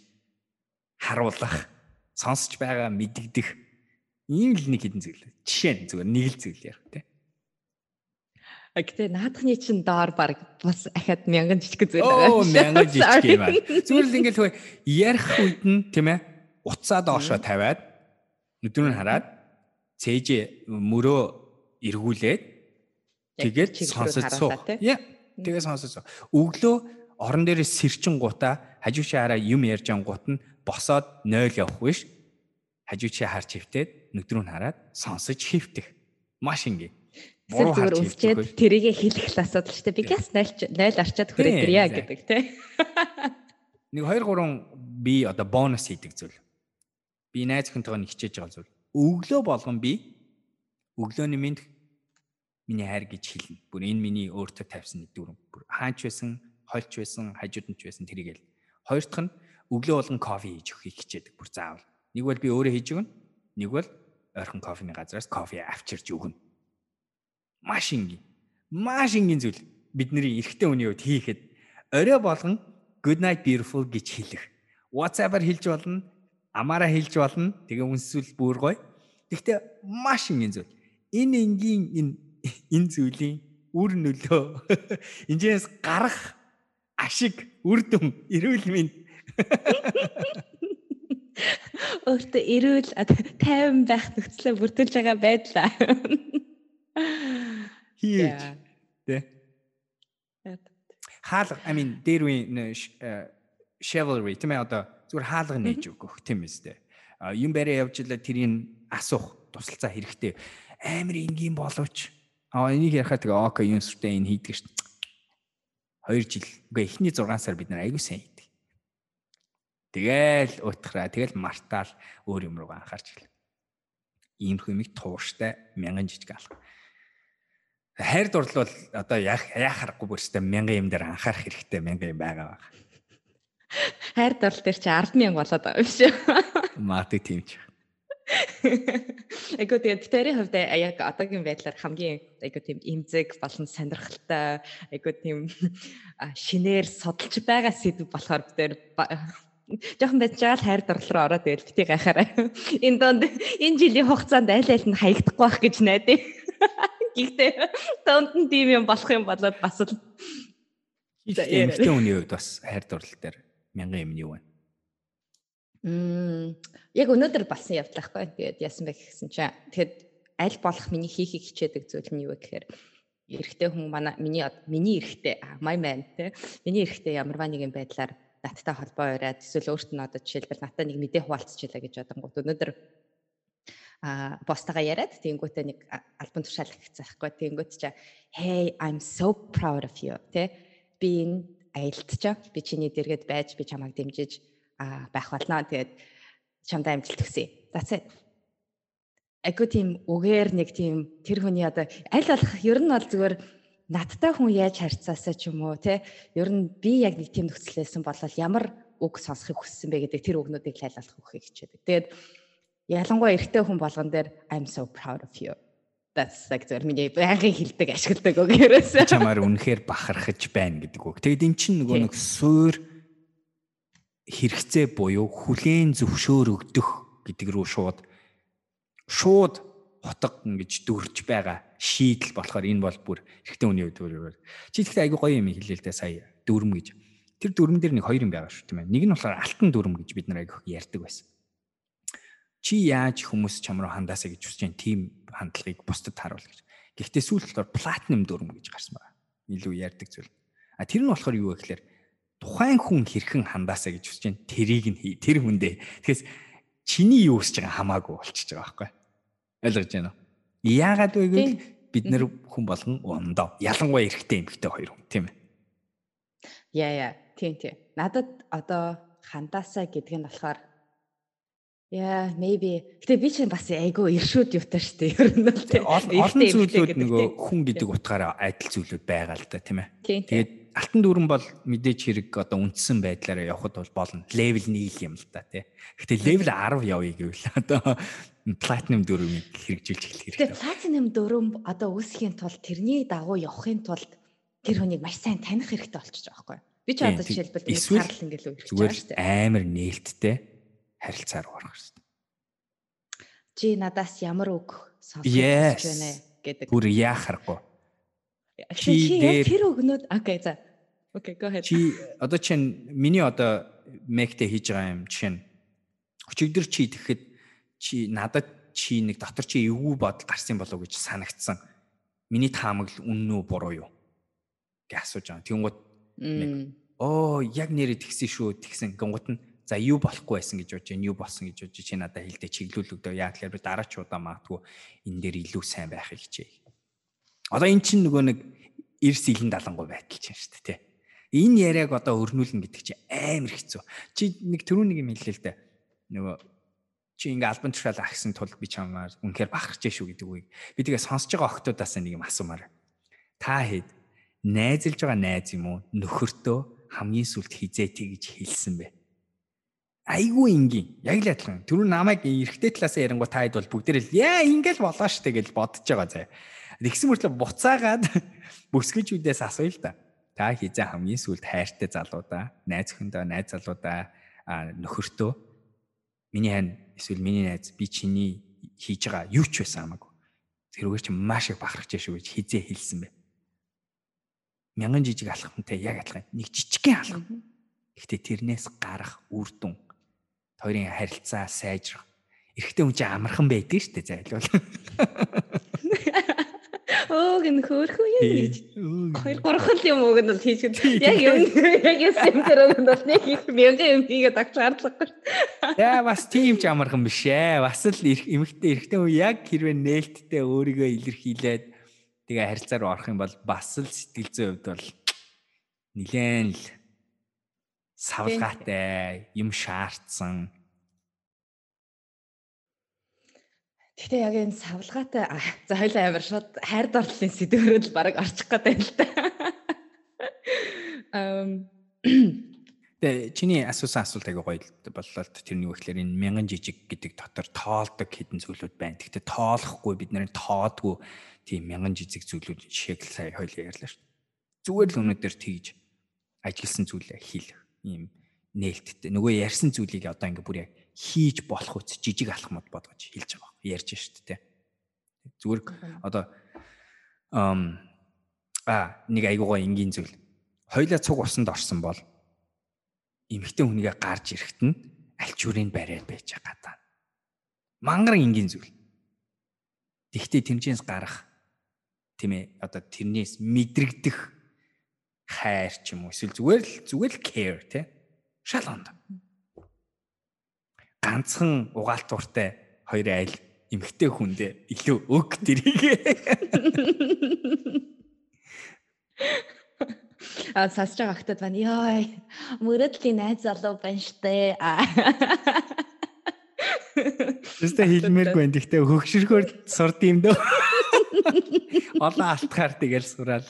харуулах, сонсож байгаа мэддэх ийм л нэг хэдэн зүйл. Жишээ нь зүгээр нэг л зүйл ярих тий. Гэтэ наадхны чин доор баг бас ахад мянган жижиг зүйл байгаа. Оо мянган жижиг юм аа. Зүгээр л ингээл ярих үед нь тийм ээ уцаа доошоо тавиад нүдүр нь хараад цээж мөрөө эргүүлээд тэгээд сонсож суух. Яа. Тэгээд сонсож суух. Өглөө орон дээр сэрчин гутаа хажуучаа хараа юм ярьж ангууд нь босоод 0 явах биш. Хажуучаа харж хөвтөөд нүдрүү нь хараад сонсож хөвтөх. Маш ингийн. Буруу харж хөвтөхгүй. Тэрийгэ хэлэх л асуудал шүү дээ. Би гэс 0 0 арчаад хүрээд ирья гэдэг тий. Нэг 2 3 би одоо бонус хийдэг зүйл би найз охинтойгоо нэг хичээж байгаа зүйл. Өглөө болгон би өглөөний минь миний хайр гэж хэлнэ. Бүр энэ миний өөртөө тавьсан нэг дүрм. Бүр хаач байсан, хольч байсан, хажууд нь ч байсан тэрийг л. Хоёр дахь нь өглөө болгон кофе хийж өгөхийг хичээдэг бүр заавал. Нэг бол би өөрөө хийж өгнө. Нэг бол ойрхон кофений газраас кофе авчирч өгнө. Маш энгийн. Маш энгийн зүйл бидний эрэгтэй хүний хувьд хийхэд орой болгон good night beautiful гэж хэлэх. WhatsApp-аар хэлж болно, амаараа хэлж болно. Тэгээ үнсвэл бүр гоё. Гэхдээ маш энгийн зүйл. Энэ энгийн энэ энэ зүйлийн үр нөлөө энэс гарах ашиг үр дүн эрүүл мэнд өөртөө эрүүл тайван байх нөхцөлөө бүрдүүлж байгаа байдлаа хийж тэ хаалга I mean дээр үе chivalry тийм ээ одоо зүгээр хаалга нээж өгөх тийм ээ юм бариа явж илаа тэрийг асуух тусалцаа хэрэгтэй. Амар энгийн боловч аа энийг ярахад тэгээ окей юм сүртэй энэ хийдэг шүү дээ 2 жил. Үгүй эхний 6 сар бид нар аягүй сайн хийдэг. Тэгэл утгараа тэгэл мартаал өөр юм руу анхаарч ирлээ ийм хүмийг тууштай мянган жижиг алга. Хайр дурлал одоо яах яах харахгүй бүрстэй мянган юм дээр анхаарах хэрэгтэй мянган юм байгаа баг хайр дурлал дээр чи 100000 болоод байгаа юм шиг Мати тиймч. Айгуу тэгээд тэрийн хувьд яг одоогийн байдлаар хамгийн айгуу тийм имзэг болон сонирхолтой айгуу тийм шинээр судалж байгаа сэдв болохоор бид жоохон байж байгаа л хайр дурлал руу ороод тэгээд бити гайхаарай. Энэ донд энэ жилийн хугацаанд аль аль нь хаягдахгүй байх гэж найдаа. Гэхдээ донд нь тийм юм болох юм болоод бас л эмэгтэй хүний хувьд бас хайр дурлал дээр мянган юм юу вэ? Мм. Яг өнөөдөр болсон явдал ахгүй. Тэгээд яасан бэ гэхсэн чинь тэгэхэд аль болох миний хийхийг хичээдэг зүйл нь юу вэ гэхээр эрэгтэй хүн манай миний миний эрэгтэй my man те. Миний эрэгтэй ямарваа нэгэн байдлаар надтай холбоо ураад эсвэл өөрт нь одоо жишээлбэл надтай нэг мэдээ хуваалцчихлаа гэж бодонгууд өнөөдөр а бостага яриад тэнгуүтээ нэг альбом тушаал хийчихсэн байхгүй. Тэнгуүт чи hey i'm so proud of you. те. Би энэ аялдчаа би чиний дэргэд байж би чамайг дэмжиж байх болно. Тэгээд чамдаа амжилт хүсье. That's it. Айгу тийм үгээр нэг тийм тэр хүний одоо аль болох ер нь бол зүгээр надтай хүн яаж харьцаасаа ч юм уу те ер нь би яг нэг тийм нөхцөлөөсөн болол ямар үг сонсохыг хүссэн бэ гэдэг тэр үгнүүдийг лайлуулах хөхийг хичээдэг. Тэгээд ялангуяа эрэгтэй хүн болгон дээр I'm so proud of you. That's like зөв миний байнгын хилдэг ашигладаг үг ерөөсөө. Чамаар үнэхээр бахархаж байна гэдэг үг. Тэгэд эн чинь нөгөө нэг суур хэрэгцээ буюу хүлээн зөвшөөр өгдөх гэдэг рүү шууд шууд хотго ингэж дүүрч байгаа шийдэл болохоор энэ бол бүр хүний хувьд бүр чи тэгтээ айгүй гоё юм хэлээ л дээ сая дүрм гэж. Тэр дүрм дээр нэг хоёр юм байгаа шүү тийм ээ. Нэг нь болохоор алтан дүрм гэж бид нар айгүй ярьдаг байсан чи яаж хүмүүс чам руу хандаасаа гэж хүсэж байна тийм хандлагыг бусдад харуул гэж гэхдээ сүүлд болохоор платинум дүрм гэж гарсан байна илүү ярьдаг зүйл а тэр нь болохоор юу вэ гэхээр тухайн хүн хэрхэн хандаасаа гэж хүсэж байна. Тэрийг нь хий. Тэр хүндээ. Тэгэхээс чиний юу хүсэж байгаа хамаагүй болчихж байгаа байхгүй. Ойлгож байна уу? Яагаад вэ гэвэл бид нэр хүн болгон ондоо. Ялангуяа эрэгтэй эмэгтэй хоёр хүн тийм ээ. Яа яа. Тийм тийм. Надад одоо хандаасаа гэдэг нь болохоор Яа, maybe. Гэтэ би чинь бас айгүй иршүүд юутай штэ. Ер нь л тийм. Олон зүйлүүд нөгөө хүн гэдэг утгаараа адил зүйлүүд байгаа л да тийм ээ. Тэгээд алтан дүүрэн бол мэдээж хэрэг одоо үндсэн байдлаараа явхад бол болно. Левел 1 юм л да тий. Гэхдээ левел 10 явъя гэвэл одоо платинум дөрөвийг хэрэгжүүлж эхлэх хэрэгтэй. Тэгээ платинум дөрөв одоо үүсгэхийн тулд тэрний дагуу явахын тулд тэр хүнийг маш сайн таних хэрэгтэй байхгүй юу? Би ч одоо жишээлбэл нэг сарл ингээл үргэлж байгаа шүү дээ. Амар нээлттэй харилцаар орох хэрэгтэй. Чи надаас ямар үг сонсож байна гэдэг. Бүр яах харахгүй Чи тэр өгнөд окей за. Окей, go ahead. Чи одоо чинь миний одоо мэгтэй хийж байгаа юм жишээ нь өчигдөр чи тэгэхэд чи надад чи нэг дотор чи эвгүй бодол гарсан болов гэж санагдсан. Миний таамаглал үнэн үү буруу юу гэж асууж байгаа. Тэнгууд оо яг нэрээ тэгсэн шүү тэгсэн гингут нь за юу болохгүй байсан гэж бодож юу болсон гэж бодож чи надад хэлдэ чиглүүлэгдөө яа тэгэхээр би дараа ч удаа магадгүй энэ дээр илүү сайн байхыг хичээе Одоо эн чинь нөгөө нэг эрс илэн далангуй байдал чинь шүү дээ тий. Энэ яриаг одоо өрнүүлнэ гэдэг чинь амар хэцүү. Чи нэг түрүү нэг юм хэллээ л дээ. Нөгөө чи ингээ альбан тушаал агсан тул би чамаар үнэхээр бахарч шүү гэдэг үгийг би тэгээ сонсож байгаа охтуудаас нэг юм асуумаар. Та хэд найзалж байгаа найз юм уу нөхөртөө хамгийн сүлд хизээтэй гэж хэлсэн бэ? Айгүй энгийн. Яг л адилхан. Түрүү намайг эргэтэй талаасаа ярингуй та хэд бол бүгдээрээ яа ингээл болоо штэ гэж бодож байгаа заа. Тэгсэн мөртлөө буцаагаад бүсгүйчүүдээс асууя л да. Та хизээ хамгийн сүүлд хайртай залуудаа, найз өхөндөө, найз залуудаа нөхөртөө миний хань эсвэл миний найз би чиний хийж байгаа юу ч байсан хамаагүй. Тэрүүгээр чи маш их бахархаж шүү гэж хизээ хэлсэн бэ. мянган жижиг алхамтай яг адилхан нэг жижигхэн алхам. Гэхдээ тэрнээс гарах үр дүн хоёрын харилцаа сайжрах. Эрэгтэй хүн чинь амархан байдаг шүү дээ зайлвал. Өө гин хөөрхөө юм гэж. Хоёр гурван юм уу гэнэ хийж яг юм яг юм дээр бол нэг их мянган юм хийгээд агч шаардлагагүй. Яа бас тийм ч амархан биш ээ. Бас л эмэгтэй эрэгтэй хүн яг хэрвээ нээлттэй өөрийгөө илэрхийлээд тэгээ харилцаа руу орох юм бол бас л сэтгэл зүйн хувьд бол нилээн л савлгаатай юм шаардсан Гэхдээ яг энэ савлгаатай за хоёлаа амар шууд хайр дурлалын сэдвээр л баг орчих гэдэг л та. Эм Тэ чиний асуусан асуулт аяга гоё боллоо тэрний үгээр энэ мянган жижиг гэдэг дотор тоолдог хэдэн зүйлүүд байна. Гэхдээ тоолохгүй бид нарын тоодгүй тийм мянган жижиг зүйлүүд л сая хоёлаа ярьлаа шүү. Зүгээр л өнөөдөр тэгж ажилласан зүйлээ хийх ийм нээлттэй. Нөгөө ярьсан зүйлийг одоо ингээ бүр яг хийж болох үс жижиг алхмууд бодгож хэлж байгаа. Ярьж шүү дээ. Зүгээр одоо ам а нэг айгуугаа энгийн зүйл. Хоёлаа цуг усанд орсон бол эмэгтэй хүнийгээ гарч ирэхэд нь альчуурыг бариад байж байгаа даа. Мангар энгийн зүйл. Тэгтээ тэмцээс гарах тийм ээ одоо тэрнээс мэдрэгдэх хайр ч юм уу эсвэл зүгээр л зүгээр л care тий шал онд ганцхан угаалтууртай хоёр айл эмгтэй хүндээ илүү өг дэрийг. А сасч байгаа хтад байна. Йой. Мөрөдлийн найз залуу байна штэ. Тэстэ хэлмээргүй энэ гэхдээ хөгшөрхөөр сурд юм дөө. Олон алтхаар тэгэл сураал.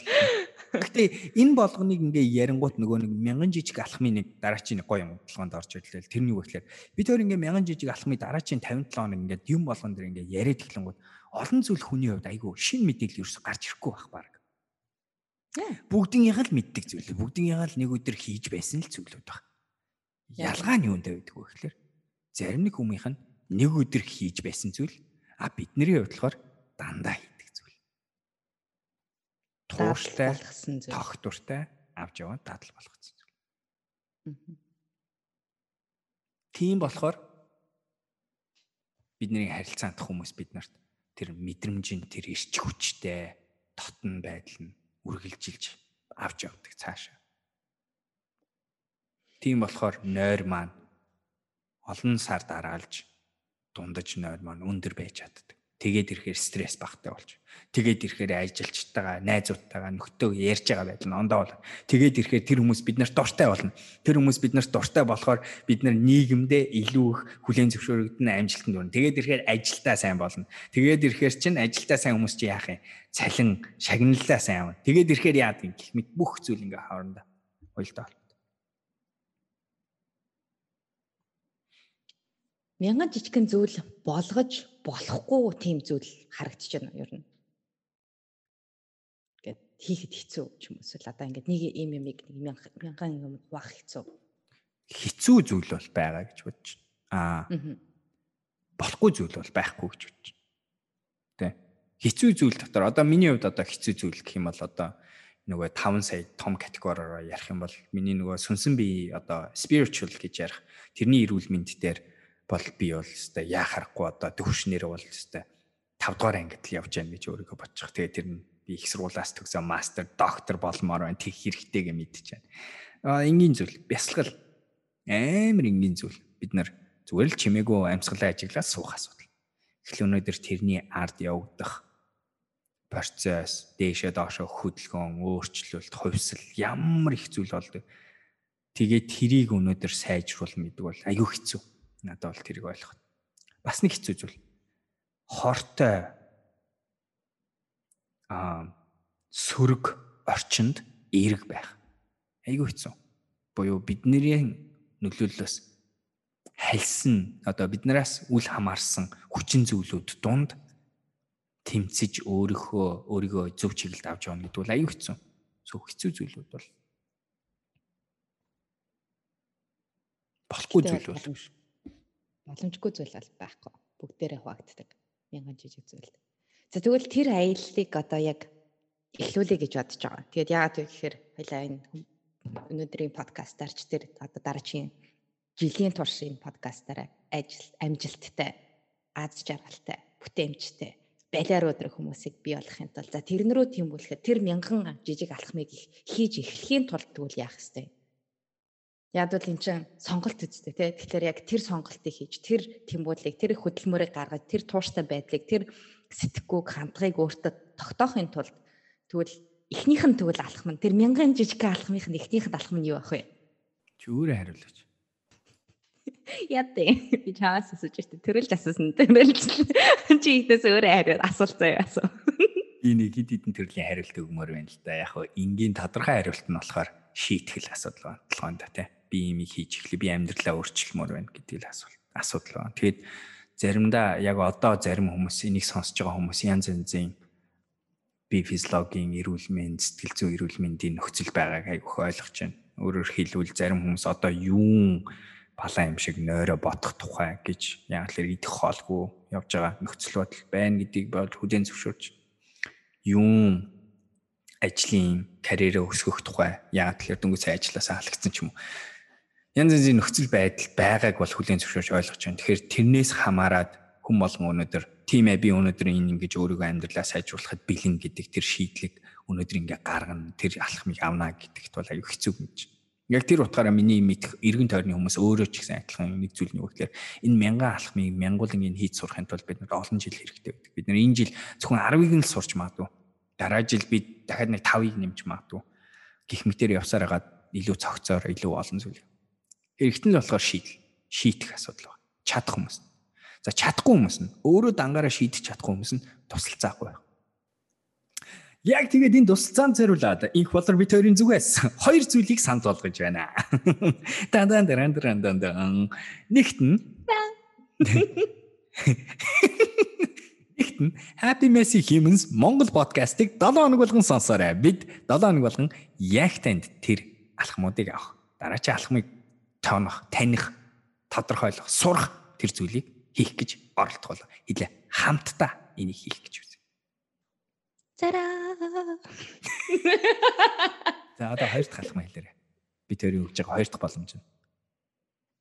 Гэтэ энэ болгоныг ингээ ярингуут нөгөө нэг мянган жижиг алхмын нэг дараачийн гоё юм толгоонд орж ирлээ. Тэрний үг гэхэлэр бид хоёр ингээ мянган жижиг алхмын дараачийн 57 хоног ингээ юм болгон дэр ингээ яриад эхлэнгуут олон зүйл хүний хувьд айгүй шин мэдээлэл ерөөс гарч ирэхгүй байх баг. Бүгдийнх нь мэддэг зүйл. Бүгдийнх нь нэг өдөр хийж байсан л зүйлүүд баг. Ялгаа нь юунд байдаг вэ гэхэлэр зарим нэг хүмүүнийх нь нэг өдөр хийж байсан зүйл а бидний хувьд болохоор дандаа тууштай тогтвортой авч яваад дадал болгоцсон зүйл. Тийм болохоор бидний харилцаанд хүмүүс бид нарт тэр мэдрэмжийн тэр ирч хүчтэй дотн байдал нь үргэлжилж авч явдаг цаашаа. Тийм болохоор нойр маань олон сар дараалж дундаж нойр маань өндөр байж чаддаг. Тэгээд ирэхээр стресс багтай болж. Тэгээд ирэхээр ажилчтайгаа, найзуудтайгаа нөхдөг ярьж байгаа байдал нь ондоо болно. Тэгээд ирэхээр тэр хүмүүс бид нарт дуртай болно. Тэр хүмүүс бид нарт дуртай болохоор бид нар нийгэмдээ илүү их хүлээн зөвшөөрөгдөн амжилтанд хүрнэ. Тэгээд ирэхээр ажилдаа сайн болно. Тэгээд ирэхээр чинь ажилдаа сайн хүмүүс чи яах юм? Цалин, шагналлаа сайн авна. Тэгээд ирэхээр яад юм гэх мэт бүх зүйл ингээ хоорондоо уйлдаа мянган жижигхэн зүйл болгож болохгүй тийм зүйл харагдаж байна ер нь. Гэт хийхэд хэцүү ч юм уу одоо ингээд нэг юм юмыг нэг мянган юм хуваах хэцүү. Хэцүү зүйл бол байгаа гэж бодож. Аа. Болохгүй зүйл бол байхгүй гэж бодож. Тэ. Хэцүү зүйл дотор одоо миний хувьд одоо хэцүү зүйл гэх юм бол одоо нөгөө 5 сая том категориороо ярих юм бол миний нөгөө сүнсэн бие одоо spiritual гэж ярих тэрний эрүүл мэнд дээр бол би бол өстой яа харахгүй одоо төвшнэр бол өстой 5 дугаар ангид л явж байна гэж өөрийгөө бодчих. Тэгээ тэр нь би их сургуулаас төгсөө мастер, доктор болмоор байна. Тэг хэрэгтэйгээ мэдчихэж байна. Аа энгийн зүйл, бясалгал амар энгийн зүйл. Бид нар зүгээр л чимээгүй амьсгалаа ажиглаад суух асуудал. Эхлээ өнөөдөр тэрний ард явагдах процесс, дээшээ доошоо хөдөлгөөн, өөрчлөлт, хувьсэл ямар их зүйл болдог. Тэгээд тэрийг өнөөдөр сайжруулах мэддэг бол аюу хэцүү Надад бол тэрийг ойлгох. Бас нэг хэцүү зүйл. Хортой аа сөрөг орчинд эерэг байх. Айгүй хэцүү. Буюу бидний нөлөөллөөс хальсан одоо биднээс үл хамаарсан хүчин зүйлүүд дунд тэмцэж өөрийнхөө өөрийгөө зөв чиглэлд авч явна гэдэг бол аюу хэцүү. Зөв хэцүү зүйлүүд бол болохгүй зүйл бол боломжгүй зүйл бол байхгүй. Бүгдээрээ хуваагддаг. Мянган жижиг зүйл. За тэгвэл тэр аяллыг одоо яг эхлүүлэе гэж бодож байгаа. Тэгээд яагаад вэ гэхээр хоёлаа энэ өнөөдрийн подкастаар ч тэр одоо дараагийн жилийн турш энэ подкастаараа ажил амжилттай аз жаргалтай бүтээмжтэй балиар өдрөх хүмүүсийг бий болохын тулд за тэрнрүү тиймүүлэхэд тэр мянган жижиг алхмыг хийж эхлэхийн тулд тэгвэл яах ёстой Бол эн чинь сонголт үстэй тий. Тэгэхээр яг тэр сонголтыг хийж, тэр тэмүүлийг, тэр хөдөлмөрийг гаргаж, тэр тууштай байдлыг, тэр сэтгэхүйг, хандлагыг өөртөө тогтоохын тулд тэгвэл эхнийх нь тэгвэл алхам нь тэр мянган жижиг алхмынх нь эхнийх нь алхам нь юу ах вэ? Чи өөрөө хариулаач. Тий. Би чаас асууж штэ. Төрөлж асуусан. Төрөлж чи ихнээс өөрөө хариу асуулт заяа асуу. Би нэг хид хідэн төрлийн хариулт өгмөр байна л да. Яг хөө энгийн тодорхой хариулт нь болохоор шийтгэл асуудал байна. Толгойд тий би имийг хийж эхлэе, би амьдралаа өөрчлөмөр байна гэдэг л асуулт асуудал байна. Тэгээд заримдаа яг одоо зарим хүмүүс энийг сонсож байгаа хүмүүс янз янзын би физиологийн эрүүл мэнд, сэтгэл зүйн эрүүл мэндийн нөхцөл байгааг айгүйх ойлгож байна. Өөрөөр хэлбэл зарим хүмүүс одоо юун палаа юм шиг нойроо бодох тухай гэж яг л идэх хоолгүй явж байгаа нөхцөл бодол байна гэдгийг бол хүлээн зөвшөөрч юун ажлын карьерээ өсгөх тухай яг тэгэхээр дүнгийн сайн ажилласаа халагдсан ч юм уу янз янзын нөхцөл байдал байгааг бол хүлээн зөвшөөрч ойлгож байна. Тэгэхээр тэрнээс хамаарад хүм болгон өнөөдөр тийм ээ би өнөөдөр энэ ингэж өөрийгөө амьдралаа сайжруулахад бэлэн гэдэг тэр шийдлийг өнөөдөр ингээ гаргана тэр алхмыг авна гэдэгт бол аюу хэцүү гэж. Яг тэр утгаараа миний мэдх эргэн тойрны хүмүүс өөрөө ч гэсэн адилхан нэг зүйл нь юу гэхээр энэ мянган алхмыг мянгуулын энэ хийж сурахын тулд бид нар олон жил хэрэгтэй байдаг. Бид нар энэ жил зөвхөн 10-ыг нь л сурч магадгүй. Дараа жил би дахиад нэг 5-ыг нэмж магадгүй. Гэх мэтээр явсаар хагаад илүү цогцоор илүү олон зүйл Эрэгтэн л болохоор шийдэл. Шийдэх асуудал байна. Чадах хүмүүс. За чадахгүй хүмүүс нь өөрөө дангаараа шийдэж чадахгүй хүмүүс нь тусалцаахгүй байх. Яг тэгээд энэ тусалцаанд зориулаад инх болор бит хоёрын зүгээс хоёр зүйлийг санд болгож байна. Дан дан дан дан дан дан. Нэгт нь Нэгт нь Happy Messy Humans Монгол подкастыг 7 хоног болгон сонсоорой. Бид 7 хоног болгон яг танд тэр алхмуудыг авах. Дараачийн алхмыг тоонох, таних, тодорхойлох, сурах тэр зүйлийг хийх гэж оролдох бол хэлээ хамтдаа энийг хийх гэж үзье. Зараа. За одоо хоёр дахь алхам хэлээрэй. Би тэрийг өгж байгаа хоёр дахь боломж нь.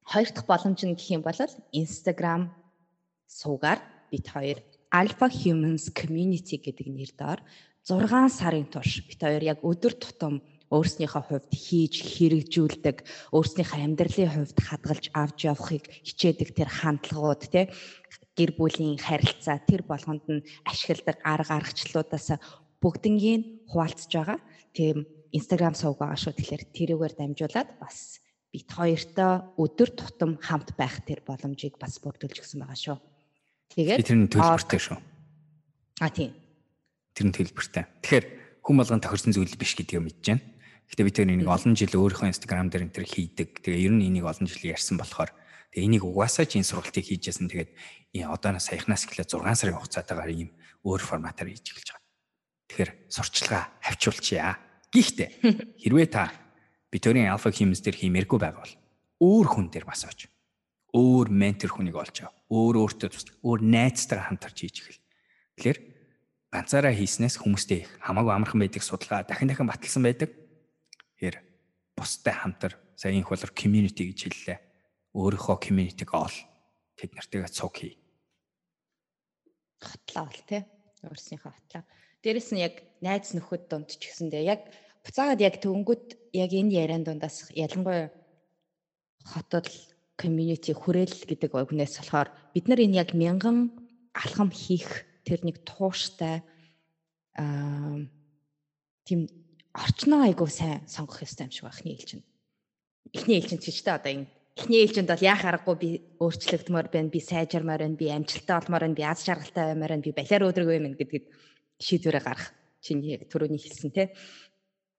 Хоёр дахь боломж нь гэх юм бол Instagram суугаар бид хоёр Alpha Humans Community гэдэг нэр доор 6 сарын турш бид хоёр яг өдөр тутам өөрснийхөө хувьд хийж хэрэгжүүлдэг, өөрснийхөө амьдралын хувьд хадгалж авч явахыг хичээдэг тэр хандлагууд тий гэр бүлийн харилцаа тэр болгонд нь ашигладаг арга аргачлалуудаас бүгднгийн хуваалцж байгаа. Тийм Instagram сувг байгаа шүү. Тэгэхээр тэрүүгээр дамжуулаад бас бит хоёртой өдөр тутам хамт байх тэр боломжийг бас бүрдүүлж гисэн байгаа шүү. Тэгээд тэр нь төлбөртэй шүү. А тийм. Тэр нь төлбөртэй. Тэгэхээр хүн болгон тохирсон зүйл биш гэдгийг мэдэж байна. Гэтэ би тэр энийг олон жил өөрийнхөө Instagram дээр энэ төр хийдэг. Тэгээ ер нь энийг олон жил ярьсан болохоор тэгээ энийг угаасаа ч энэ сургалтыг хийжсэн. Тэгээд одооноос саяхнаас эхлээд 6 сарын хугацаатаагаар ийм өөр форматаар хийж эхэлж байгаа. Тэгэхээр сурчлагаа хавчуулчихъя. Гэхдээ хэрвээ та битүүрийн Alpha Humans дээр хиймээргүй байгаа бол өөр хүн дээр бас очив. Өөр ментор хүнийг олж ав. Өөр өөртөө тус, өөр найзтайгаа хамтарч хийж эхэл. Тэгэхээр ганцаараа хийснээс хүмүүстэй их хамаагүй амархан байдаг судалгаа дахин дахин баталсан байдаг бустай хамтар сая инх болор community гэж хэллээ. Өөрийнхөө community-г ол тэд нартайгаа цуг хий. Хотлоо бол тий. Өөрснийхөө хотлоо. Дээрэс нь яг найз нөхөд донд ч гэсэндээ яг буцаагаад яг төвөнгөд яг энэ яриан дундаас ялангуяа хотод community хүрээл гэдэг үгнээс болохоор бид нар энэ яг мянган алхам хийх тэр нэг тууштай аа тийм орчноо айгуу сайн сонгох ёстой юм шиг байна эхний ээлжинд. Эхний ээлжинд ч ч одоо энэ эхний ээлжинд бол яа харахгүй би өөрчлөгдмөр байна, би сайжирмаар байна, би амжилттай болмоор байна, би аз жаргалтай баймаар байна, би балиар өдрөг юм гэдгийг шийдвэрээ гаргах. Чиний түрүүний хэлсэн те.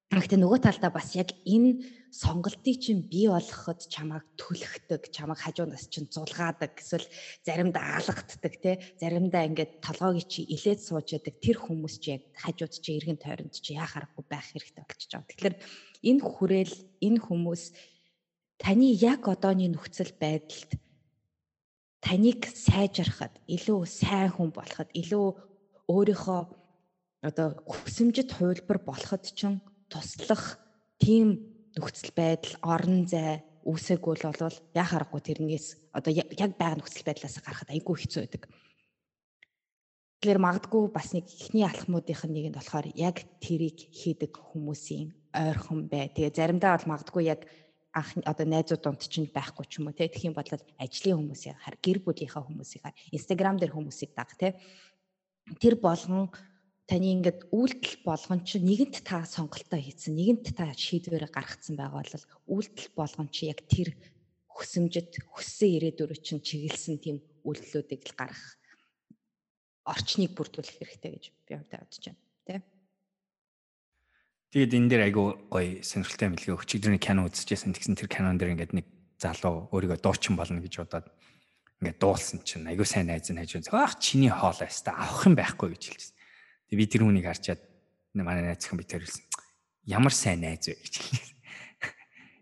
Гэхдээ нөгөө талдаа бас яг энэ сонголтыг чинь бий болгоход чамайг түлхдэг, чамайг хажуунаас чинь зулгаадаг, эсвэл заримдаа алгаддаг те. Заримдаа ингээд толгойг чи илээд сууж яадаг тэр хүмүүс чи яг хажууд чи эргэн тойронд чи яхаарахгүй байх хэрэгтэй болчихж байгаа. Тэгэхээр энэ хүрээл, энэ хүмүүс таны яг одооны нөхцөл байдалд таныг сайжрахад, илүү сайн хүн болоход, илүү өөрийнхөө одоо хүсэмжит хувилбар болоход ч туслах тийм нөхцөл байдал, орон зай үүсээгүй л болвол яхаарахгүй тэрнээс одоо яг байгаа нөхцөл байдлаас гарахад айгүй хэцүү байдаг. Тэгэхээр магадгүй бас нэг ихний алхмуудынх нь нэгэнд болохоор яг тэрийг хийдэг хүмүүсийн ойрхон бай. Тэгээ заримдаа бол магадгүй яг анх одоо найзууд донд чинь байхгүй ч юм уу те. Тэгэх юм бол ажлын хүмүүсийн хар гэр бүлийнхаа хүмүүсийн хар Instagram дээр хүмүүсийг даг те. Тэр болгон таны ингээд үйлдэл болгон чи нэгэнт та сонголтоо хийсэн, нэгэнт та шийдвэрээ гаргацсан байгаа бол үйлдэл болгон чи яг тэр хүсэмжит хүссэн ирээдүрөө чинь чиглэсэн тийм үйлдэлүүдийг л гаргах орчныг бүрдүүлэх хэрэгтэй гэж би өөртөө бодож байна. Тэ? Тэгээд энэ дээр айгүй гоё сонирхолтой мэлгээ өчигдрийн кино үзчихсэн. Тэгсэн тэр кинон дээр ингээд нэг залуу өөрийгөө дуучин болно гэж бодоод ингээд дуулсан чинь айгүй сайн найз нь хажуу аах чиний хоол байста авах юм байхгүй гэж хэлчихсэн. Би тэр хүнийг харчаад манай найзхан би тэрэлсэн. Ямар сайн найз вэ гэж хэлсэн.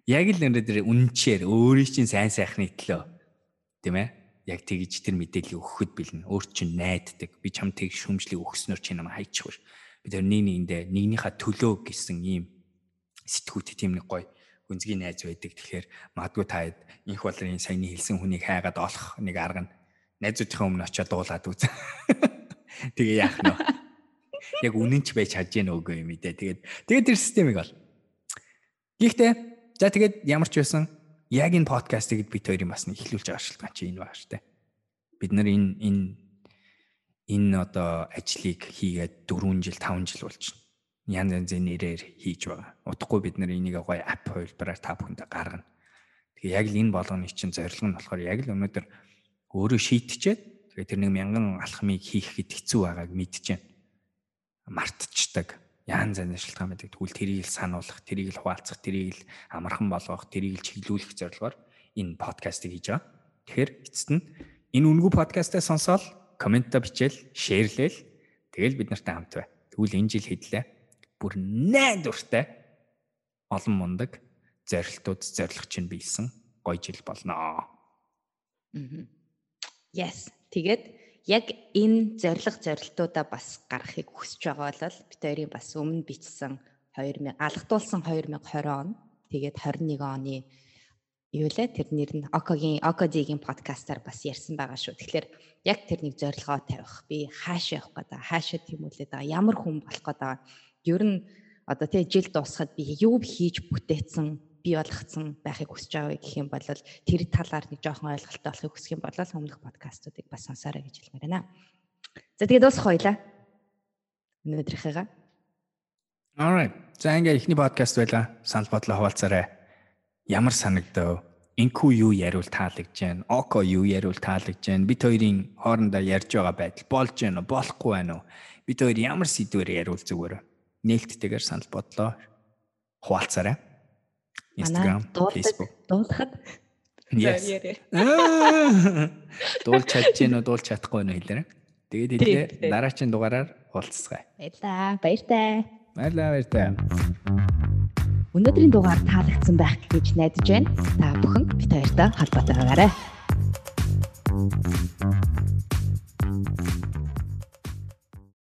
Яг л өнөөдөр үнэнчээр өөрийн чинь сайн сайхны төлөө тийм ээ яг тэгж тэр мэдээллийг өгөхөд бэлэн. Өөр чинь найддаг. Би чам тэг шүмжлийг өгснөөр чи намайг хайчихвэр. Би тэр нэг нэгэндээ нэгнийхээ төлөө гэсэн ийм сэтгүүт тийм нэг гоё гүнзгий найз байдаг. Тэгэхээр магадгүй та инх болрын саяны хэлсэн хүнийг хайгаад олох нэг арга нь найзуудынхаа өмнө очиод дуулаад үз. Тэгээ яах нь вэ? Яг үнэнч байж чадж гэнэ үгүй юм ээ. Тэгээд тэгээд тэр системийг бол. Гэхдээ за тэгээд ямар ч байсан яг энэ подкастыг бид хоёрын бас нэг эхлүүлж байгаа шалтгаан чи энэ баг штэ. Бид нар энэ энэ энэ одоо ажлыг хийгээд 4 жил 5 жил болж байна. Янз янзын нэрээр хийж байгаа. Утгагүй бид нар энийг гоё ап хувилбараар та бүхэндээ гаргана. Тэгээ яг л энэ болгоны чинь зорилго нь болохоор яг л өнөөдөр өөрөө шийтчихэд тэгээ тэр нэг мянган алхмыг хийх хэд хэцүү байгааг мэдчихээн. Мартчихдаг янз янзын шалтгаан байдаг. Тэгвэл тэрийг л сануулах, тэрийг л хуваалцах, тэрийг л амархан болгох, тэрийг л чиглүүлэх зорилгоор энэ подкастыг хийж байгаа. Тэгэхээр эцэст нь энэ үнгүй подкастаа сонсоод комментоо бичээл, шеэрлээл тэгэл бид нартай хамт бай. Тэгвэл энэ жил хэдлээ. Бүр найд дуртай олон мундаг зорилтууд зорилго чинь биелсэн гоё жил болно. Yes. Тэгээд яг энэ зориг зорилтуудаа бас гаргахыг хүсэж байгаа бол бид хоёрын бас өмнө бичсэн 2000 алгадуулсан 2020 он тэгээд 21 оны юу лээ тэр нэр нь Окогийн Окодигийн подкастаар бас ярьсан байгаа шүү. Тэгэхээр яг тэр нэг зорилгоо тавих. Би хаашаа явах гэдэг, хаашаа тэмүүлээд байгаа, ямар хүн болох гэдэг. Ер нь одоо тий жил дуусахад би юу хийж бүтээсэн бий болгоцсон байхыг хүсэж байгаа гэх юм бол тэр талаар нэг жоохон ойлголттой болохыг хүсэх юм бол өмнөх подкастуудыг бас сонсоорой гэж хэлмээр байна. За тэгээд дуусах хоёлаа. Өнөөдрийнхээгаа. Alright. За ингээ ихний подкаст байла. Санал бодлоо хуваалцаарай. Ямар санагдав? Инку юу яриул таалагдж байна? Око юу яриул таалагдж байна? Бид хоёрын хоорондоо ярьж байгаа байдал болж байна уу? Болохгүй байна уу? Бид хоёр ямар сэдвээр яриул зүгээр? Нээлттэйгээр санал бодлоо хуваалцаарай. Instagram, Facebook. Дуулахад Yes. Дуулж чадж гэнэ үү, дуулж чадахгүй нь хэлээрэй. Тэгээд хэлээ дараагийн дугаараар уулзцгаая. Баярлаа. Баяртай. Баярлаа, баяртай. Өнөөдрийн дугаар таалагдсан байх гэж найдаж байна. Та бүхэн бит хоёртой холбоотой байгаарай.